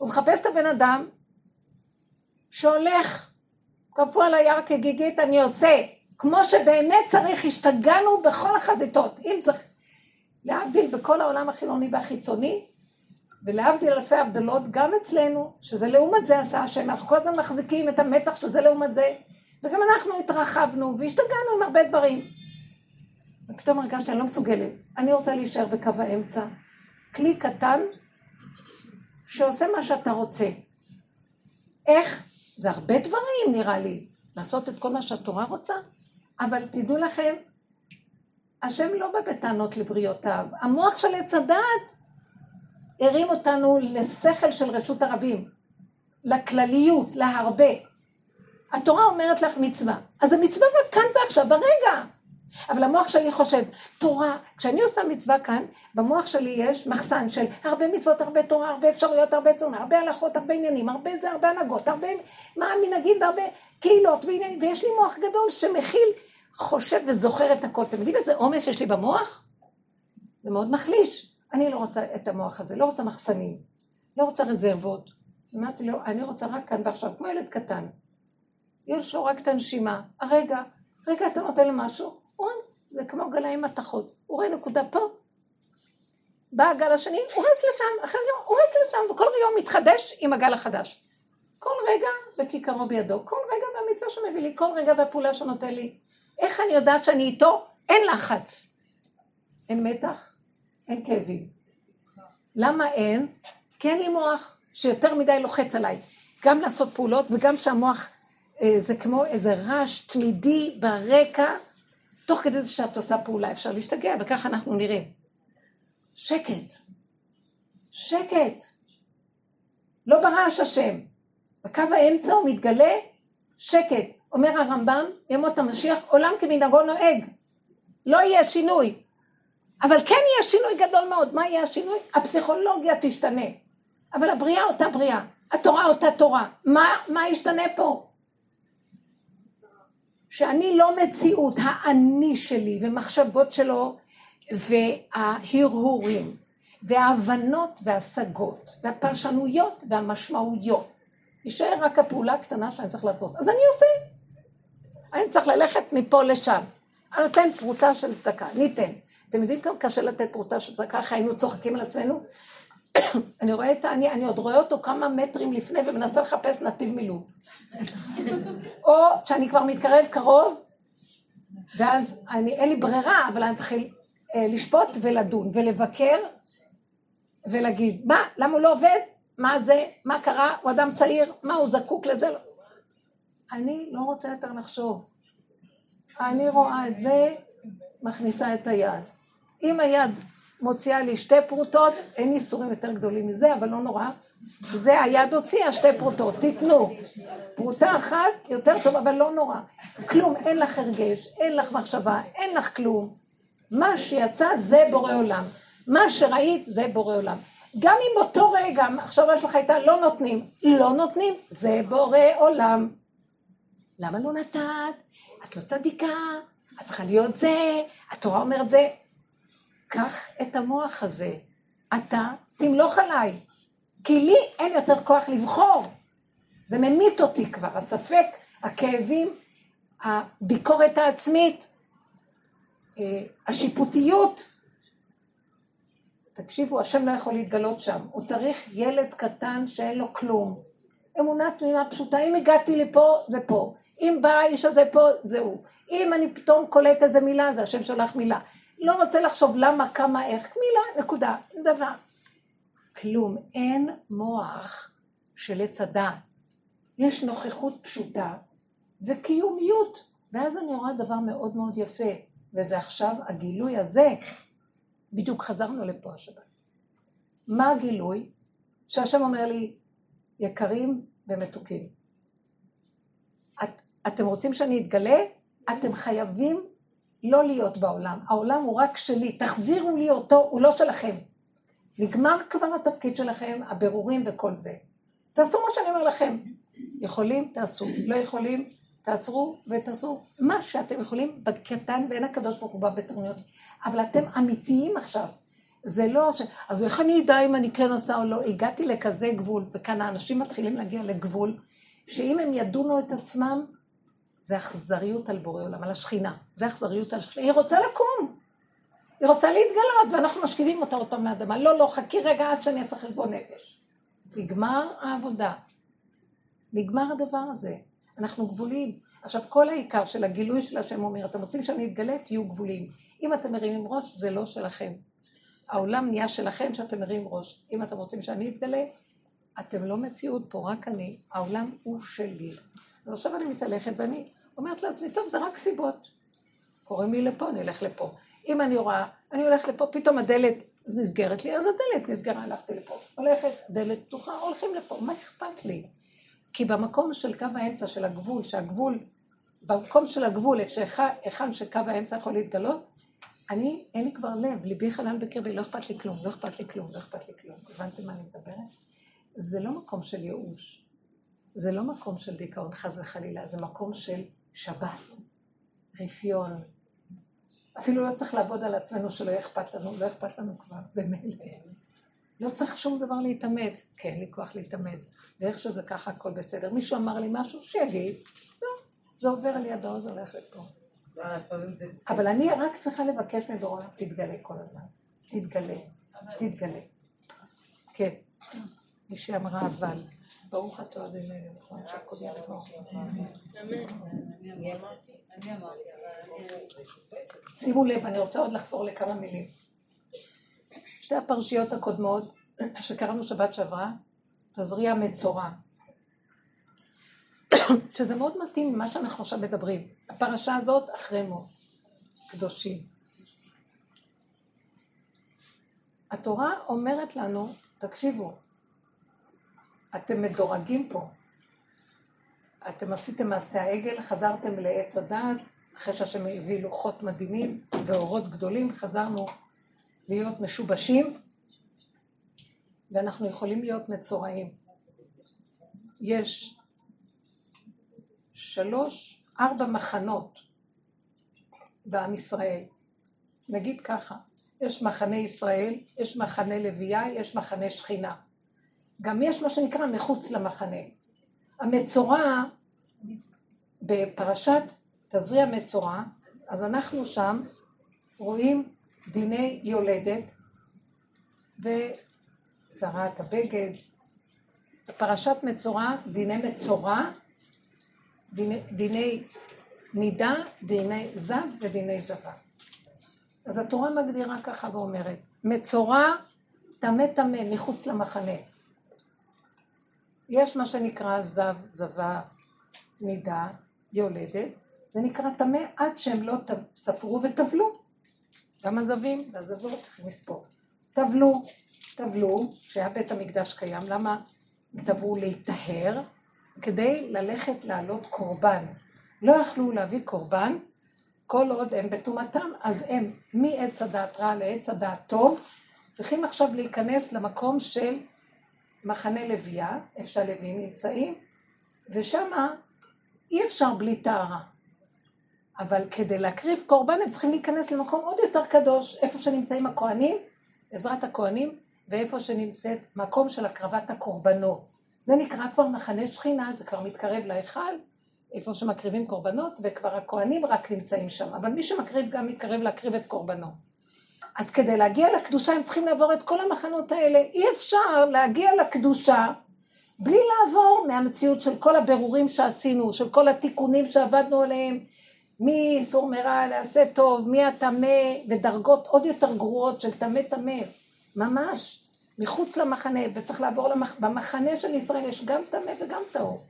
הוא מחפש את הבן אדם שהולך, קפוא על היער כגיגית, אני עושה. כמו שבאמת צריך, השתגענו בכל החזיתות. אם צריך, להבדיל בכל העולם החילוני והחיצוני, ולהבדיל אלפי הבדלות, גם אצלנו, שזה לעומת זה עשה השם, אנחנו כל הזמן מחזיקים את המתח שזה לעומת זה, וגם אנחנו התרחבנו והשתגענו עם הרבה דברים. ופתאום הרגשתי, אני לא מסוגלת, אני רוצה להישאר בקו האמצע. כלי קטן שעושה מה שאתה רוצה. איך? זה הרבה דברים נראה לי, לעשות את כל מה שהתורה רוצה, אבל תדעו לכם, השם לא בא בטענות לבריאותיו, המוח של עץ הדעת הרים אותנו לשכל של רשות הרבים, לכלליות, להרבה. התורה אומרת לך מצווה, אז המצווה כאן ועכשיו, ברגע. אבל המוח שלי חושב, תורה, כשאני עושה מצווה כאן, במוח שלי יש מחסן של הרבה מצוות, הרבה תורה, הרבה אפשרויות, הרבה צורך, הרבה הלכות, הרבה עניינים, הרבה זה, הרבה הנהגות, הרבה מה המנהגים והרבה קהילות ועניינים, ויש לי מוח גדול שמכיל, חושב וזוכר את הכל. אתם יודעים איזה עומס יש לי במוח? זה מאוד מחליש. אני לא רוצה את המוח הזה, לא רוצה מחסנים, לא רוצה רזרבות. אמרתי לו, אני רוצה רק כאן ועכשיו, כמו ילד קטן. יש לו רק את הנשימה. הרגע, רגע אתה נותן לו משהו, הוא רואה, זה כמו גלאי מתכות. הוא רואה נקודה פה, בא הגל השני, הוא רץ לשם, אחרי יום, הוא רץ לשם, וכל יום מתחדש עם הגל החדש. כל רגע בכיכרו בידו, כל רגע והמצווה שמביא לי, כל רגע והפעולה שנותן לי. איך אני יודעת שאני איתו? אין לחץ. אין מתח, אין כאבים. למה אין? כי אין לי מוח שיותר מדי לוחץ עליי. גם לעשות פעולות וגם שהמוח אה, זה כמו איזה רעש תמידי ברקע, תוך כדי זה שאת עושה פעולה אפשר להשתגע, וככה אנחנו נראים. שקט. שקט. לא ברעש השם. בקו האמצע הוא מתגלה שקט. אומר הרמב"ם, ימות המשיח, עולם כמנהגו נוהג. לא יהיה שינוי. אבל כן יהיה שינוי גדול מאוד. מה יהיה השינוי? הפסיכולוגיה תשתנה. אבל הבריאה אותה בריאה. התורה אותה תורה. מה, מה ישתנה פה? שאני לא מציאות, האני שלי ומחשבות שלו וההרהורים וההבנות וההשגות והפרשנויות והמשמעויות. יישאר רק הפעולה הקטנה שאני צריך לעשות. אז אני עושה. אני צריך ללכת מפה לשם. אני נותן פרוטה של צדקה, ניתן. אתם יודעים כמה קשה לתת פרוטה של צדקה, איך היינו צוחקים על עצמנו? אני רואה את האני, אני עוד רואה אותו כמה מטרים לפני ומנסה לחפש נתיב מילוט. או שאני כבר מתקרב קרוב, ואז אני, אין לי ברירה, אבל אני אתחיל אה, לשפוט ולדון ולבקר ולהגיד, מה, למה הוא לא עובד? מה זה? מה קרה? הוא אדם צעיר? מה, הוא זקוק לזה? אני לא רוצה יותר לחשוב. אני רואה את זה, מכניסה את היד. אם היד מוציאה לי שתי פרוטות, אין איסורים יותר גדולים מזה, אבל לא נורא. זה היד הוציאה שתי פרוטות, תיתנו. פרוטה אחת יותר טוב, אבל לא נורא. כלום, אין לך הרגש, אין לך מחשבה, אין לך כלום. מה שיצא זה בורא עולם. מה שראית זה בורא עולם. גם אם באותו רגע, עכשיו שלך הייתה לא נותנים, לא נותנים, זה בורא עולם. למה לא נתת? את לא צדיקה, את צריכה להיות זה, התורה אומרת זה. קח את המוח הזה, אתה תמלוך עליי, כי לי אין יותר כוח לבחור. זה ממית אותי כבר, הספק, הכאבים, הביקורת העצמית, אה, השיפוטיות. תקשיבו, השם לא יכול להתגלות שם, הוא צריך ילד קטן שאין לו כלום. אמונה תמימה פשוטה, אם הגעתי לפה, זה פה. אם בא האיש הזה פה, זה. אם אני פתאום קולט איזה מילה, זה השם שולח מילה. לא רוצה לחשוב למה, כמה, איך, מילה, נקודה, דבר. כלום, אין מוח של עץ הדעת. יש נוכחות פשוטה וקיומיות. ואז אני רואה דבר מאוד מאוד יפה, וזה עכשיו הגילוי הזה. בדיוק חזרנו לפה השבת. מה הגילוי? שהשם אומר לי, יקרים ומתוקים. את, אתם רוצים שאני אתגלה? אתם חייבים לא להיות בעולם. העולם הוא רק שלי. תחזירו לי אותו, הוא לא שלכם. נגמר כבר התפקיד שלכם, הבירורים וכל זה. תעשו מה שאני אומר לכם. יכולים, תעשו. לא יכולים, תעצרו ותעשו מה שאתם יכולים בקטן, ואין הקדוש ברוך הוא בא בטרוניות. אבל אתם אמיתיים עכשיו. זה לא ש... אז איך אני אדע אם אני כן עושה או לא? הגעתי לכזה גבול, וכאן האנשים מתחילים להגיע לגבול, שאם הם ידונו את עצמם, זה אכזריות על בורא עולם, על השכינה. זה אכזריות על השכינה. היא רוצה לקום. היא רוצה להתגלות, ואנחנו משכיבים אותה עוד פעם מהאדמה. לא, לא, חכי רגע עד שאני אעשה חשבון נפש. נגמר העבודה. נגמר הדבר הזה. אנחנו גבולים. עכשיו, כל העיקר של הגילוי של השם אומר, אתם רוצים שאני אתגלה, תהיו גבולים. אם אתם מרימים ראש, זה לא שלכם. העולם נהיה שלכם שאתם מרימים ראש. אם אתם רוצים שאני אתגלה, אתם לא מציאות פה, רק אני. העולם הוא שלי. אז עכשיו אני מתהלכת ואני אומרת לעצמי, טוב, זה רק סיבות. קוראים לי לפה, אני אלך לפה. אם אני רואה, אני הולכת לפה, פתאום הדלת נסגרת לי, אז הדלת נסגרה, הלכתי לפה. הולכת, דלת פתוחה, הולכים לפה, מה אכפת לי? כי במקום של קו האמצע של הגבול, שהגבול, במקום של הגבול, איפה שהיכן שקו האמצע יכול להתגלות, אני, אין לי כבר לב, ליבי חלל בקרבי, לא אכפת לי כלום, לא אכפת לי כלום, לא אכפת לי כלום. הבנתם מה אני מדברת? זה לא מקום של ייאוש. זה לא מקום של דיכאון, חס וחלילה, זה מקום של שבת, רפיון. אפילו לא צריך לעבוד על עצמנו שלא אכפת לנו, לא אכפת לנו כבר, במילא. לא צריך שום דבר להתאמץ. כן, לי כוח להתאמץ. ואיך שזה ככה, הכל בסדר. מישהו אמר לי משהו, שיגיד. לא, זה עובר על ידו, זה הולך לפה. אבל אני רק צריכה לבקש מבורא, תתגלה כל הזמן. תתגלה, תתגלה. כן. מישהי אמרה אבל. ברוך אתה אדוני, נכון, שהכל יעבור. שימו לב, אני רוצה עוד לחזור לכמה מילים. שתי הפרשיות הקודמות שקראנו שבת שעברה, תזריע מצורע. שזה מאוד מתאים ממה שאנחנו עכשיו מדברים. הפרשה הזאת אחרי מות, קדושים. התורה אומרת לנו, תקשיבו, אתם מדורגים פה. אתם עשיתם מעשה העגל, חזרתם לעץ הדעת, אחרי שהשם הביא לוחות מדהימים ואורות גדולים, חזרנו להיות משובשים, ואנחנו יכולים להיות מצורעים. יש שלוש, ארבע מחנות בעם ישראל. נגיד ככה, יש מחנה ישראל, יש מחנה לוויה, יש מחנה שכינה. גם יש מה שנקרא מחוץ למחנה. המצורע, בפרשת תזריע מצורע, אז אנחנו שם רואים דיני יולדת וזרעת הבגד. בפרשת מצורע, דיני מצורע, דיני, דיני נידה, דיני זב ודיני זבה. אז התורה מגדירה ככה ואומרת, מצורע טמא טמא מחוץ למחנה. יש מה שנקרא זב, זבה, נידה, יולדת, זה נקרא טמא עד שהם לא ספרו וטבלו. גם הזבים והזבות צריכים לספור. טבלו, טבלו, שהיה בית המקדש קיים, למה טבעו להיטהר? כדי ללכת לעלות קורבן. לא יכלו להביא קורבן כל עוד הם בטומאתם, אז הם מעץ הדעת רע לעץ הדעת טוב, צריכים עכשיו להיכנס למקום של מחנה לוויה, איפה שהלווים נמצאים, ושמה אי אפשר בלי טהרה. אבל כדי להקריב קורבן הם צריכים להיכנס למקום עוד יותר קדוש, איפה שנמצאים הכוהנים, בעזרת הכוהנים, ואיפה שנמצאת מקום של הקרבת הקורבנות. זה נקרא כבר מחנה שכינה, זה כבר מתקרב להיכל, איפה שמקריבים קורבנות, וכבר הכוהנים רק נמצאים שם. אבל מי שמקריב גם מתקרב להקריב את קורבנו. אז כדי להגיע לקדושה הם צריכים לעבור את כל המחנות האלה. אי אפשר להגיע לקדושה בלי לעבור מהמציאות של כל הבירורים שעשינו, של כל התיקונים שעבדנו עליהם, מאיסור מרע לעשה טוב, מי הטמא, ודרגות עוד יותר גרועות של טמא טמא, ממש, מחוץ למחנה, וצריך לעבור למח... במחנה של ישראל יש גם טמא וגם טהור,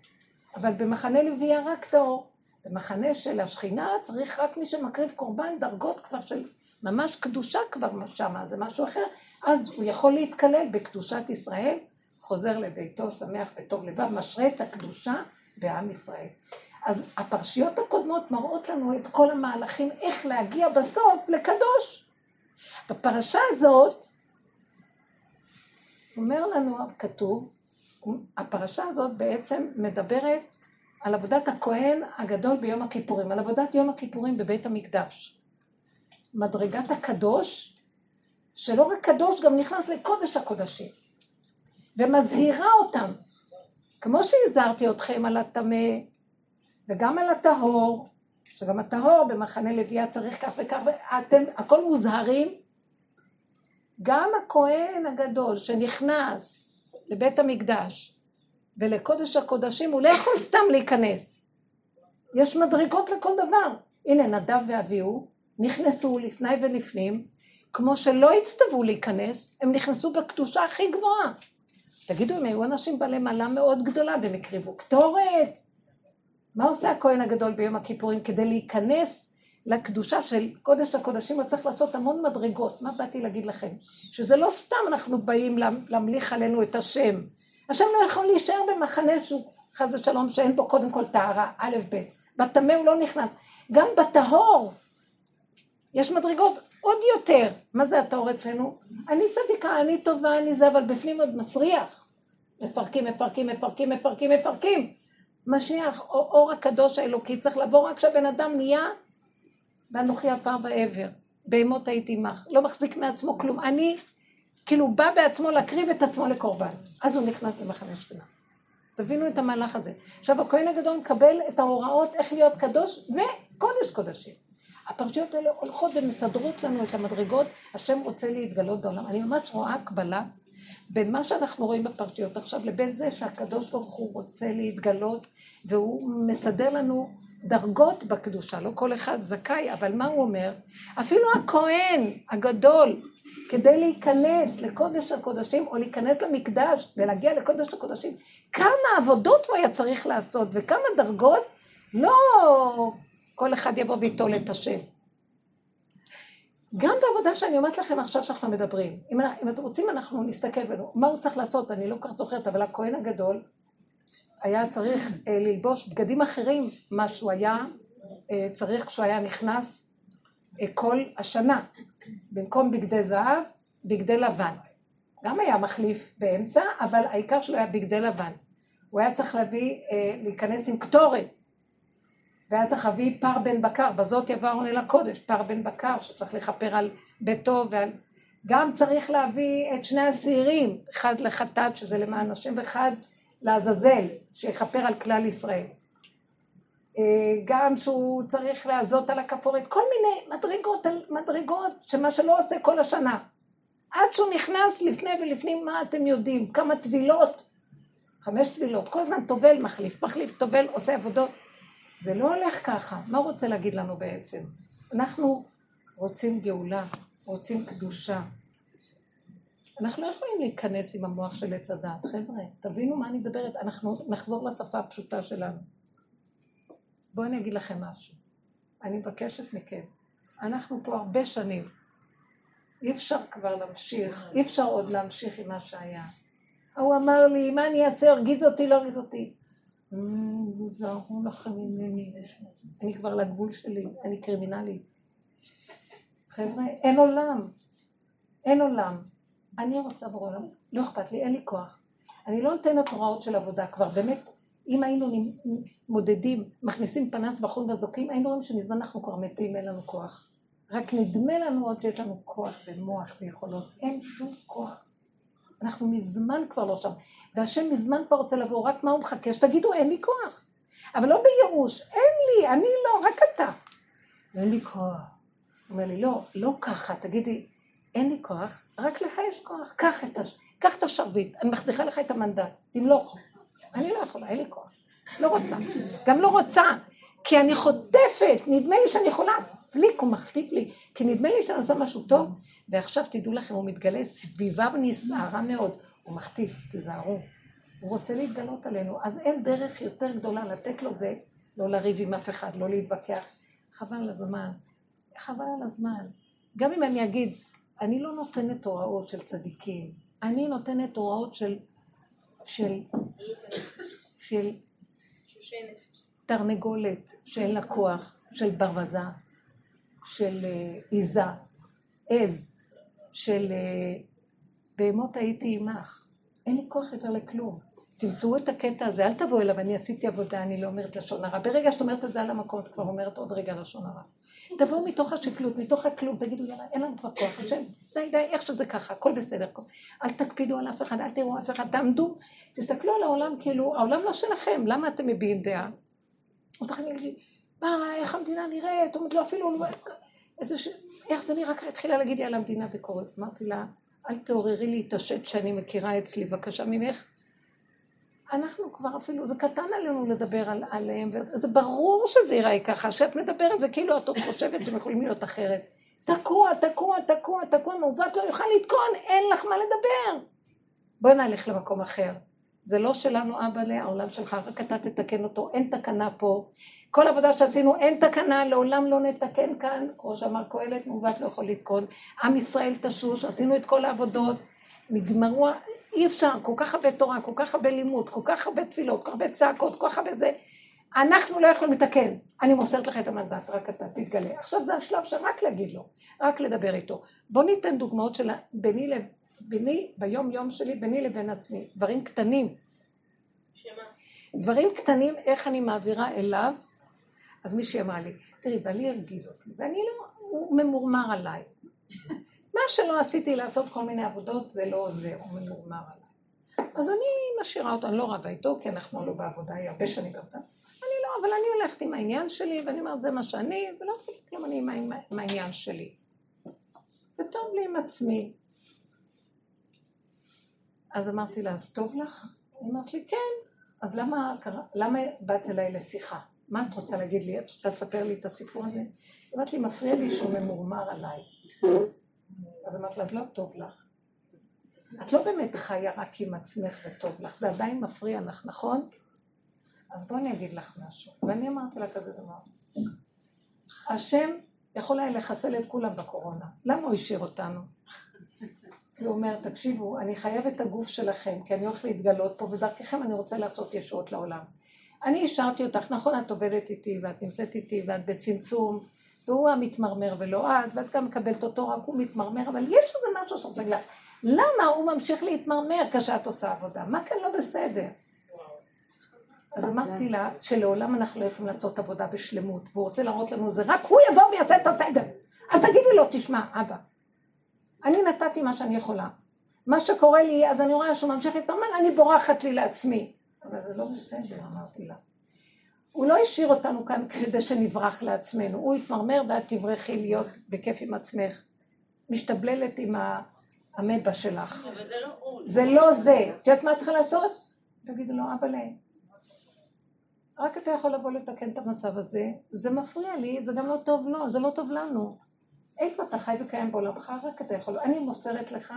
אבל במחנה לוויה רק טהור. במחנה של השכינה צריך רק מי שמקריב קורבן, דרגות כבר של ממש קדושה כבר שמה, זה משהו אחר, אז הוא יכול להתקלל בקדושת ישראל, חוזר לביתו שמח וטוב לבב, משרה את הקדושה בעם ישראל. אז הפרשיות הקודמות מראות לנו את כל המהלכים, איך להגיע בסוף לקדוש. בפרשה הזאת, אומר לנו, כתוב, הפרשה הזאת בעצם מדברת על עבודת הכהן הגדול ביום הכיפורים, על עבודת יום הכיפורים בבית המקדש. מדרגת הקדוש, שלא רק קדוש, גם נכנס לקודש הקודשים, ומזהירה אותם. כמו שהזהרתי אתכם על הטמא, וגם על הטהור, שגם הטהור במחנה לוויה צריך כך וכך, ואתם, הכל מוזהרים. גם הכהן הגדול שנכנס לבית המקדש ולקודש הקודשים, הוא לא יכול סתם להיכנס. יש מדרגות לכל דבר. הנה נדב ואביהו נכנסו לפני ולפנים, כמו שלא הצטוו להיכנס, הם נכנסו בקדושה הכי גבוהה. תגידו, הם היו אנשים בעלי מעלה מאוד גדולה, והם הקריבו קטורת. מה עושה הכהן הגדול ביום הכיפורים כדי להיכנס לקדושה של קודש הקודשים, הוא צריך לעשות המון מדרגות. מה באתי להגיד לכם? שזה לא סתם אנחנו באים להמליך עלינו את השם. השם לא יכול להישאר במחנה שהוא חס ושלום שאין בו קודם כל טהרה, א' ב'. בטמא הוא לא נכנס. גם בטהור יש מדרגות עוד יותר. מה זה הטהור אצלנו? אני צדיקה, אני טובה, אני זה, אבל בפנים עוד מסריח. מפרקים, מפרקים, מפרקים, מפרקים, מפרקים. משיח, אור הקדוש האלוקי, צריך לבוא רק כשהבן אדם נהיה ואנוכי עפר ועבר. בהמות הייתי מח, לא מחזיק מעצמו כלום. אני, כאילו, בא בעצמו להקריב את עצמו לקורבן. אז הוא נכנס למחנה שכינה. תבינו את המהלך הזה. עכשיו, הכהן הגדול מקבל את ההוראות איך להיות קדוש וקודש קודשים. הפרשיות האלה הולכות ומסדרות לנו את המדרגות, השם רוצה להתגלות בעולם. אני ממש רואה הקבלה בין מה שאנחנו רואים בפרשיות עכשיו לבין זה שהקדוש ברוך הוא רוצה להתגלות והוא מסדר לנו דרגות בקדושה, לא כל אחד זכאי, אבל מה הוא אומר? אפילו הכהן הגדול, כדי להיכנס לקודש הקודשים או להיכנס למקדש ולהגיע לקודש הקודשים, כמה עבודות הוא היה צריך לעשות וכמה דרגות, לא כל אחד יבוא ויטול את השם. גם בעבודה שאני אומרת לכם עכשיו שאנחנו מדברים, אם, אם אתם רוצים אנחנו נסתכל, מה הוא צריך לעשות, אני לא כל כך זוכרת, אבל הכהן הגדול היה צריך אה, ללבוש בגדים אחרים מה שהוא היה אה, צריך כשהוא היה נכנס אה, כל השנה, במקום בגדי זהב, בגדי לבן. גם היה מחליף באמצע, אבל העיקר שלו היה בגדי לבן. הוא היה צריך להביא, אה, להיכנס עם קטורת. צריך להביא פר בן בקר, בזאת יבוא ארון אל הקודש, פר בן בקר שצריך לכפר על ביתו ועל... גם צריך להביא את שני השעירים, אחד לחטאת שזה למען השם ואחד לעזאזל, שיכפר על כלל ישראל. אה, גם שהוא צריך לעזות על הכפורת, כל מיני מדרגות על מדרגות, שמה שלא עושה כל השנה. עד שהוא נכנס לפני ולפנים, מה אתם יודעים? כמה טבילות? חמש טבילות, כל הזמן טובל, מחליף, מחליף, טובל, עושה עבודות. זה לא הולך ככה. מה הוא רוצה להגיד לנו בעצם? אנחנו רוצים גאולה, רוצים קדושה. אנחנו לא יכולים להיכנס עם המוח של עץ הדת. חבר'ה, תבינו מה אני מדברת. אנחנו נחזור לשפה הפשוטה שלנו. בואו אני אגיד לכם משהו. אני מבקשת מכם. אנחנו פה הרבה שנים. אי אפשר כבר להמשיך, אי אפשר עוד להמשיך עם מה שהיה. הוא אמר לי, מה אני אעשה, הרגיז אותי, לא הרגיז אותי. תיזהרו לכם ממני, אני כבר לגבול שלי, אני קרימינלי. חבר'ה, אין עולם, אין עולם. אני רוצה עבור עולם, לא אכפת לי, אין לי כוח. אני לא נותנת הוראות של עבודה כבר, באמת, אם היינו מודדים, מכניסים פנס בחון וזדוקים, היינו רואים שמזמן אנחנו כבר מתים, אין לנו כוח. רק נדמה לנו עוד שיש לנו כוח ומוח ויכולות, אין שום כוח. אנחנו מזמן כבר לא שם. והשם מזמן כבר רוצה לבוא, רק מה הוא מחכה? שתגידו, אין לי כוח. אבל לא בייאוש, אין לי, אני לא, רק אתה. אין לי כוח. הוא אומר לי, לא, לא ככה, תגידי, אין לי כוח, רק לך יש כוח, קח את, הש... קח את השרביט, אני מחזיכה לך את המנדט, תמלוך. אני לא יכולה, אין לי כוח. לא רוצה. גם לא רוצה, כי אני חוטפת, נדמה לי שאני יכולה, פליק, הוא מחטיף לי, כי נדמה לי שאני עושה משהו טוב, ועכשיו תדעו לכם, הוא מתגלה, סביבה נסערה מאוד, הוא מחטיף, תיזהרו. הוא רוצה להתגלות עלינו, אז אין דרך יותר גדולה לתת לו זה, לא לריב עם אף אחד, לא להתווכח. חבל על הזמן, חבל על הזמן. גם אם אני אגיד, אני לא נותנת הוראות של צדיקים, אני נותנת הוראות של, של, של תרנגולת שאין לה כוח, של ברווזה, של אה, עיזה, עז, של אה, בהמות הייתי עמך. אין לי כוח יותר לכלום. תמצאו את הקטע הזה, אל תבואו אליו, אני עשיתי עבודה, אני לא אומרת לשון הרע. ברגע שאת אומרת את זה על המקום, את כבר אומרת עוד רגע לשון הרע. תבואו מתוך השקלות, מתוך הכלום, תגידו, יאללה, אין לנו כבר כוח, השם, די, די, איך שזה ככה, הכל בסדר. אל תקפידו על אף אחד, אל תראו אף אחד, תעמדו, תסתכלו על העולם כאילו, העולם לא שלכם, למה אתם מביעים דעה? אחד יגיד לי, מה, איך המדינה נראית? אומרת לו, אפילו, לא- איזה ש... איך זה נראה? התחילה להגיד לי על המדינה ביקורת. אמרתי לה, אל תעוררי לי את השד שאני מכירה אצלי, בבקשה ממך. אנחנו כבר אפילו, זה קטן עלינו לדבר על, עליהם, וזה ברור שזה ייראה ככה, שאת מדברת זה כאילו את עוד חושבת שהם יכולים להיות אחרת. תקוע, תקוע, תקוע, תקוע, מעוות לא יוכל לתקון, אין לך מה לדבר. בואי נלך למקום אחר. זה לא שלנו אבא לעולם שלך, רק אתה תתקן אותו, אין תקנה פה. כל עבודה שעשינו, אין תקנה, לעולם לא נתקן כאן, כמו שאמר קהלת, מעוות לא יכול לתקון. עם ישראל תשוש, עשינו את כל העבודות, נגמרו, אי אפשר, כל כך הרבה תורה, כל כך הרבה לימוד, כל כך הרבה תפילות, כל כך הרבה צעקות, כל כך הרבה זה. אנחנו לא יכולים לתקן. אני מוסרת לך את המנדט, רק אתה תתגלה. עכשיו זה השלב של רק להגיד לו, רק לדבר איתו. בוא ניתן דוגמאות של ביני, לב, ביני, ביום יום שלי, ביני לבין עצמי. דברים קטנים. שמה? דברים קטנים, איך אני מעבירה אליו. אז מישהי אמרה לי, תראי, בעלי הרגיז אותי, ואני לא, הוא ממורמר עליי. מה שלא עשיתי לעשות כל מיני עבודות, זה לא עוזר, הוא ממורמר עליי. אז אני משאירה אותו, אני לא רבה איתו, כי אנחנו לא בעבודה, היא הרבה שנים בעבודה. אני לא, אבל אני הולכת עם העניין שלי, ואני אומרת, זה מה שאני, ולא אכפת כלום, אני עם, עם העניין שלי. וטוב לי עם עצמי. אז אמרתי לה, אז טוב לך? היא אמרת לי, כן. אז למה, למה באת אליי לשיחה? מה את רוצה להגיד לי? את רוצה לספר לי את הסיפור הזה? היא אמרת לי, מפריע לי שהוא ממורמר עליי. אז אמרת לה, לא טוב לך. את לא באמת חיה רק עם עצמך וטוב לך, זה עדיין מפריע לך, נכון? אז בואי אני אגיד לך משהו. ואני אמרתי לה כזה דבר. השם יכול היה לחסל את כולם בקורונה. למה הוא השאיר אותנו? הוא אומר, תקשיבו, אני חייב את הגוף שלכם, כי אני הולך להתגלות פה, ודרככם אני רוצה לעשות ישועות לעולם. אני השארתי אותך, נכון, את עובדת איתי, ואת נמצאת איתי, ואת בצמצום, והוא המתמרמר ולא את, ואת גם מקבלת אותו, רק הוא מתמרמר, אבל יש איזה משהו שרוצה לך, למה הוא ממשיך להתמרמר כשאת עושה עבודה? מה כאן לא בסדר? אז אמרתי לה שלעולם אנחנו לא יכולים לעשות עבודה בשלמות, והוא רוצה להראות לנו זה, רק הוא יבוא ויעשה את הסדר. אז תגידי לו, תשמע, אבא, אני נתתי מה שאני יכולה. מה שקורה לי, אז אני רואה שהוא ממשיך להתמרמר, אני בורחת לי לעצמי. אבל זה לא בסדר, אמרתי לה. הוא לא השאיר אותנו כאן כדי שנברח לעצמנו, הוא התמרמר ואת תברחי להיות בכיף עם עצמך, משתבללת עם המבה שלך. אבל זה לא הוא. זה לא זה. את יודעת מה את צריכה לעשות? תגידו לו, אבא להם. רק אתה יכול לבוא לתקן את המצב הזה, זה מפריע לי, זה גם לא טוב לו, זה לא טוב לנו. איפה אתה חי וקיים בעולמך? רק אתה יכול. אני מוסרת לך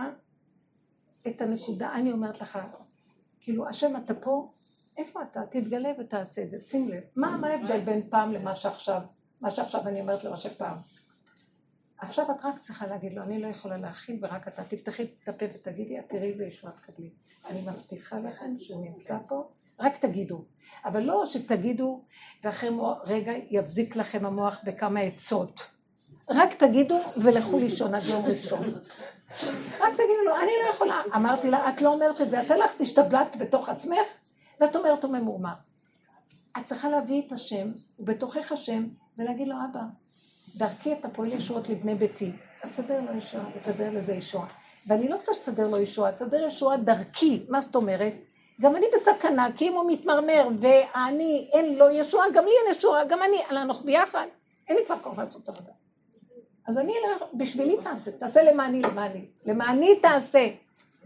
את הנקודה, אני אומרת לך, כאילו, השם אתה פה, איפה אתה? תתגלה ותעשה את זה, שים לב. מה, מה ההבדל בין פעם למה שעכשיו, מה שעכשיו אני אומרת למה שפעם? עכשיו את רק צריכה להגיד לו, אני לא יכולה להכיל ורק אתה תפתחי את הפה ותגידי, את תראי איזה ישועה תקבלי. אני מבטיחה לכם שהוא נמצא פה, רק תגידו. אבל לא שתגידו, ואחרי רגע יבזיק לכם המוח בכמה עצות. רק תגידו ולכו לישון עד יום ראשון. רק תגידו לו, אני לא יכולה. אמרתי לה, את לא אומרת את זה, את הלכת, השתבלת בתוך עצמך, ואת אומרת הוא ממורמר. את צריכה להביא את השם, ובתוכך השם, ולהגיד לו, אבא, דרכי אתה פועל ישועות לבני ביתי, אז תסדר לו ישועה, ותסדר לזה ישועה. ואני לא רוצה שתסדר לו ישועה, תסדר ישועה דרכי. מה זאת אומרת? גם אני בסכנה, כי אם הוא מתמרמר ואני, אין לו ישועה, גם לי אין ישועה, גם אני, אנחנו ביחד, אין לי כבר כוח לעשות עבודה. אז אני לא, בשבילי תעשה, תעשה למעני, למעני, למעני תעשה.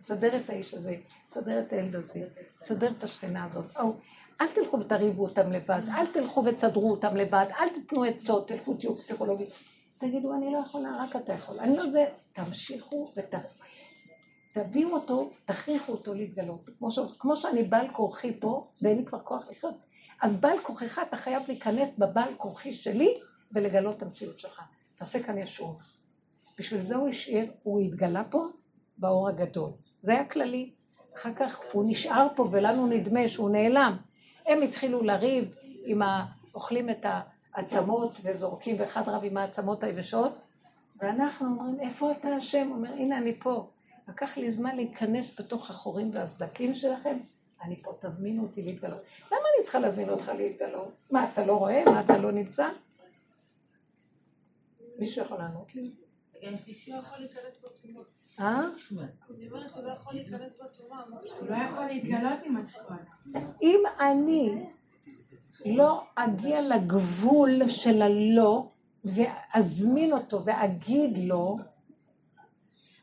תסדר את האיש הזה, תסדר את הילד הזה, תסדר את השכנה הזאת. או, אל תלכו ותריבו אותם לבד, אל תלכו ותסדרו אותם לבד, אל תיתנו עצות, תלכו תהיו פסיכולוגית. תגידו, אני לא יכולה, רק אתה יכול. אני לא זה, תמשיכו ותביאו אותו, תכריחו אותו להתגלות. כמו, ש... כמו שאני בעל כורחי פה, ואין לי כבר כוח לחיות, אז בעל כורחך אתה חייב להיכנס בבעל כורחי שלי ולגלות את המציאות שלך. תעשה כאן ישור. בשביל זה הוא השאיר, הוא התגלה פה באור הגדול. זה היה כללי. אחר כך הוא נשאר פה ולנו נדמה שהוא נעלם. הם התחילו לריב עם ה... אוכלים את העצמות וזורקים, ואחד רב עם העצמות היבשות, ואנחנו אומרים, איפה אתה השם? הוא אומר, הנה אני פה. לקח לי זמן להיכנס בתוך החורים והסדקים שלכם, אני פה, תזמינו אותי להתגלות. למה אני צריכה להזמין אותך להתגלות? מה, אתה לא רואה? מה, אתה לא נמצא? מישהו יכול לענות לי? שלישי יכול להיכנס בתרומה. אה? אני אומרת, הוא לא יכול להיכנס בתרומה. הוא לא יכול להתגלות עם התחולה. אם אני לא אגיע לגבול של הלא, ואזמין אותו ואגיד לו,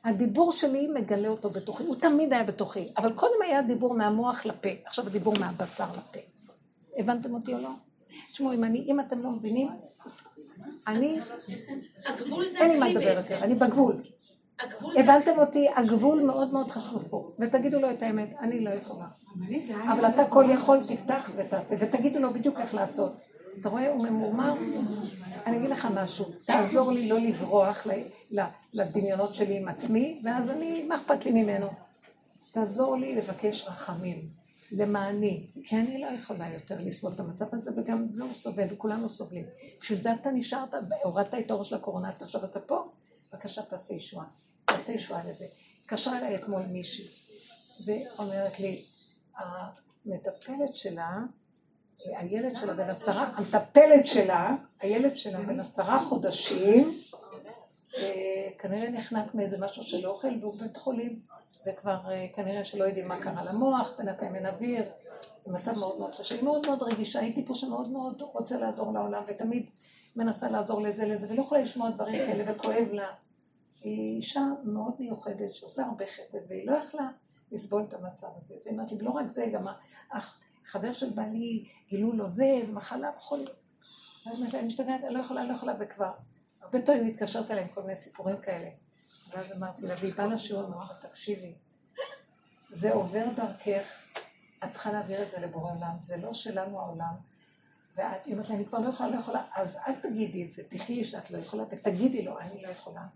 הדיבור שלי מגלה אותו בתוכי, הוא תמיד היה בתוכי, אבל קודם היה דיבור מהמוח לפה, עכשיו הדיבור מהבשר לפה. הבנתם אותי או לא? תשמעו, אם, אני, אם אתם לא מבינים, אני, הגבול זה אין לי מה לדבר. יותר, אני בגבול. הבנתם אותי? הגבול מאוד מאוד חשוב פה, ותגידו לו את האמת, אני לא יכולה. אבל אתה כל יכול, תפתח ותעשה, ותגידו לו בדיוק איך לעשות. אתה רואה, הוא ממורמר? אני אגיד לך משהו, תעזור לי לא לברוח ל- ל- לדמיונות שלי עם עצמי, ואז אני, מה אכפת לי ממנו? תעזור לי לבקש רחמים, למעני, כי אני לא יכולה יותר לסבול את המצב הזה, וגם זה הוא סובל, וכולנו סובלים. בשביל זה אתה נשארת, הורדת את האור של הקורונה, אתה עכשיו אתה פה, בבקשה תעשה ישועה, תעשה ישועה לזה. התקשרה אליי אתמול מישהי, ואומרת לי, המטפלת שלה, הילד שלה בן עשרה, המטפלת שלה, הילד שלה בן עשרה חודשים, כנראה נחנק מאיזה משהו של אוכל והוא בבית חולים, וכבר אה, כנראה שלא יודעים מה קרה למוח, בינתיים אין אוויר, במצב מאוד מאוד קשה, היא מאוד מאוד רגישה, היא טיפוס שמאוד מאוד רוצה לעזור לעולם, ותמיד מנסה לעזור לזה לזה, ולא יכולה לשמוע דברים כאלה, וכואב לה. היא אישה מאוד מיוחדת, שעושה הרבה חסד, והיא לא יכלה לסבול את המצב הזה. והיא אמרת לי, לא רק זה, גם החבר של בעלי, גילו לו זה, ומחלה וחולים. ואז לה, אני משתגעת, אני לא יכולה, אני לא יכולה, וכבר. הרבה פעמים מתקשרת אליי עם כל מיני סיפורים כאלה. ואז אמרתי לה, והיא באה לשיעור, אמרה לה, תקשיבי, זה עובר דרכך, את צריכה להעביר את זה לבורא עולם, זה לא שלנו העולם. ואת, אומרת לה, אני כבר לא יכולה, לא יכולה, אז אל תגידי את זה, תחי שאת לא יכולה, ותגידי לו, אני לא יכולה.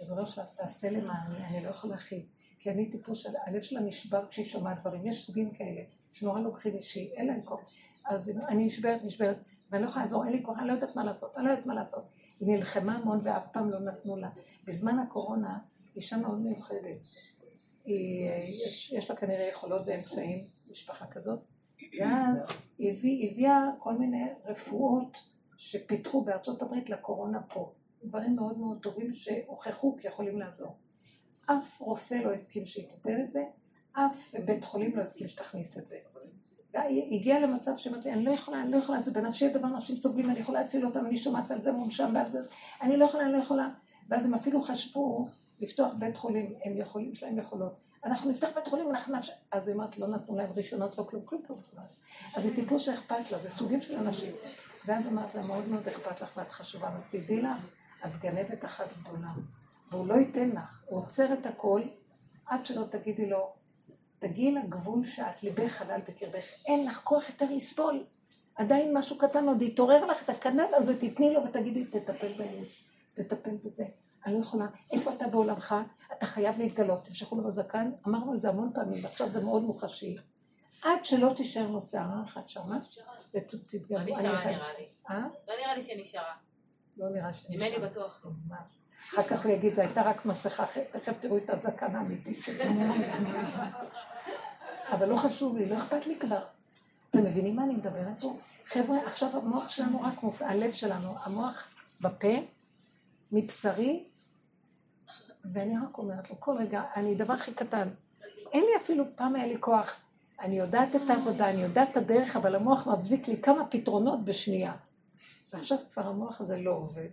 ריבונו שלך, תעשה למעני, אני לא יכולה להכיל. כי אני טיפוס של, הלב שלה נשבר כשהיא שומעת דברים. יש סוגים כאלה, שנורא לוקחים אישי, אין להם כוח. אז אני נשברת, נשברת, ואני לא יכולה לעזור, אין לי כוח, אני לא יודעת מה לעשות, אני לא יודעת מה לעשות. היא נלחמה המון ואף פעם לא נתנו לה. בזמן הקורונה, אישה מאוד מיוחדת. היא, יש, יש לה כנראה יכולות ואמצעים, משפחה כזאת, ואז היא הביא, הביאה כל מיני רפואות שפיתחו בארצות הברית לקורונה פה. דברים מאוד מאוד טובים שהוכחו כיכולים לעזור. אף רופא לא הסכים שהיא תיתן את זה, אף בית חולים לא הסכים שתכניס את זה. הגיעה למצב שאמרתי לי, אני לא יכולה, אני לא יכולה, זה בנפשי הדבר, אנשים סובלים, אני יכולה להציל אותם, אני שומעת על זה מונשם ועל זה, אני לא יכולה, אני לא יכולה. ואז הם אפילו חשבו לפתוח בית חולים, הם יכולים, יש להם יכולות. אנחנו נפתח בית חולים, אנחנו נפש... אז היא אומרת, לא נתנו להם רישיונות, לא כלום, כלום, כלום. אז זה טיפוס שאכפת לה, זה סוגים של אנשים. ואז אמרת לה, מאוד מאוד אכפת לך ואת חשובה, אבל תדעי לך, את גנבת אחת גדולה, והוא לא ייתן לך, הוא עוצר את הכל, עד שלא תגידי לו, תגיעי לגבול שאת ליבך חלל בקרבך, אין לך כוח יותר לסבול. עדיין משהו קטן עוד יתעורר לך את הקנל הזה, תתני לו ותגידי, תטפל בהם, תטפל בזה. אני לא יכולה, איפה אתה בעולמך? אתה חייב להתגלות, תמשכו לו בזקן, אמרנו את זה המון פעמים, ועכשיו זה מאוד מוחשי. עד שלא תישאר לו שערה אחת שמה, ותתגלו. לא נשארה נראה לי. אה? לא נראה לי שנשארה. לא נראה שנשאר. ממני בטוח לא. אחר כך הוא יגיד, זו הייתה רק מסכה, תכף תראו את הזקן האמיתית שלי. אבל לא חשוב לי, לא אכפת לי כבר. אתם מבינים מה אני מדברת פה? חבר'ה, עכשיו המוח שלנו רק מופיע, הלב שלנו, המוח בפה, מבשרי, ואני רק אומרת לו, כל רגע, אני דבר הכי קטן. אין לי אפילו, פעם היה לי כוח. אני יודעת את העבודה, אני יודעת את הדרך, אבל המוח מבזיק לי כמה פתרונות בשנייה. ועכשיו כבר המוח הזה לא עובד.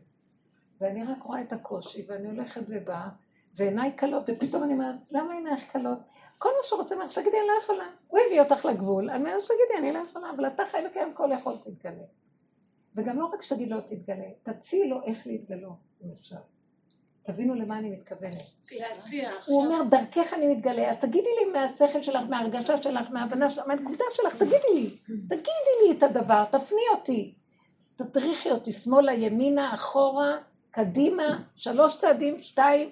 ואני רק רואה את הקושי, ואני הולכת ובאה, ועיניי כלות, ופתאום אני אומרת, למה עינייך כלות? כל מה שהוא רוצה ממך, שתגידי, אני לא יכולה. הוא הביא אותך לגבול, אני אומרת, שתגידי, אני לא יכולה, אבל אתה חי וקיים כל יכול תתגלה. וגם לא רק שתגיד לו תתגלה, תציעי לו איך להתגלות, אם אפשר. תבינו למה אני מתכוונת. להציע הוא אומר, דרכך אני מתגלה, אז תגידי לי מהשכל שלך, מההרגשה שלך, מההבנה שלך, מהנקודה שלך, תגידי לי, תגידי לי את הדבר, תפני אותי. תדריכי אותי שמאלה, ימינה, אחורה, קדימה, שלוש צעדים, שתיים.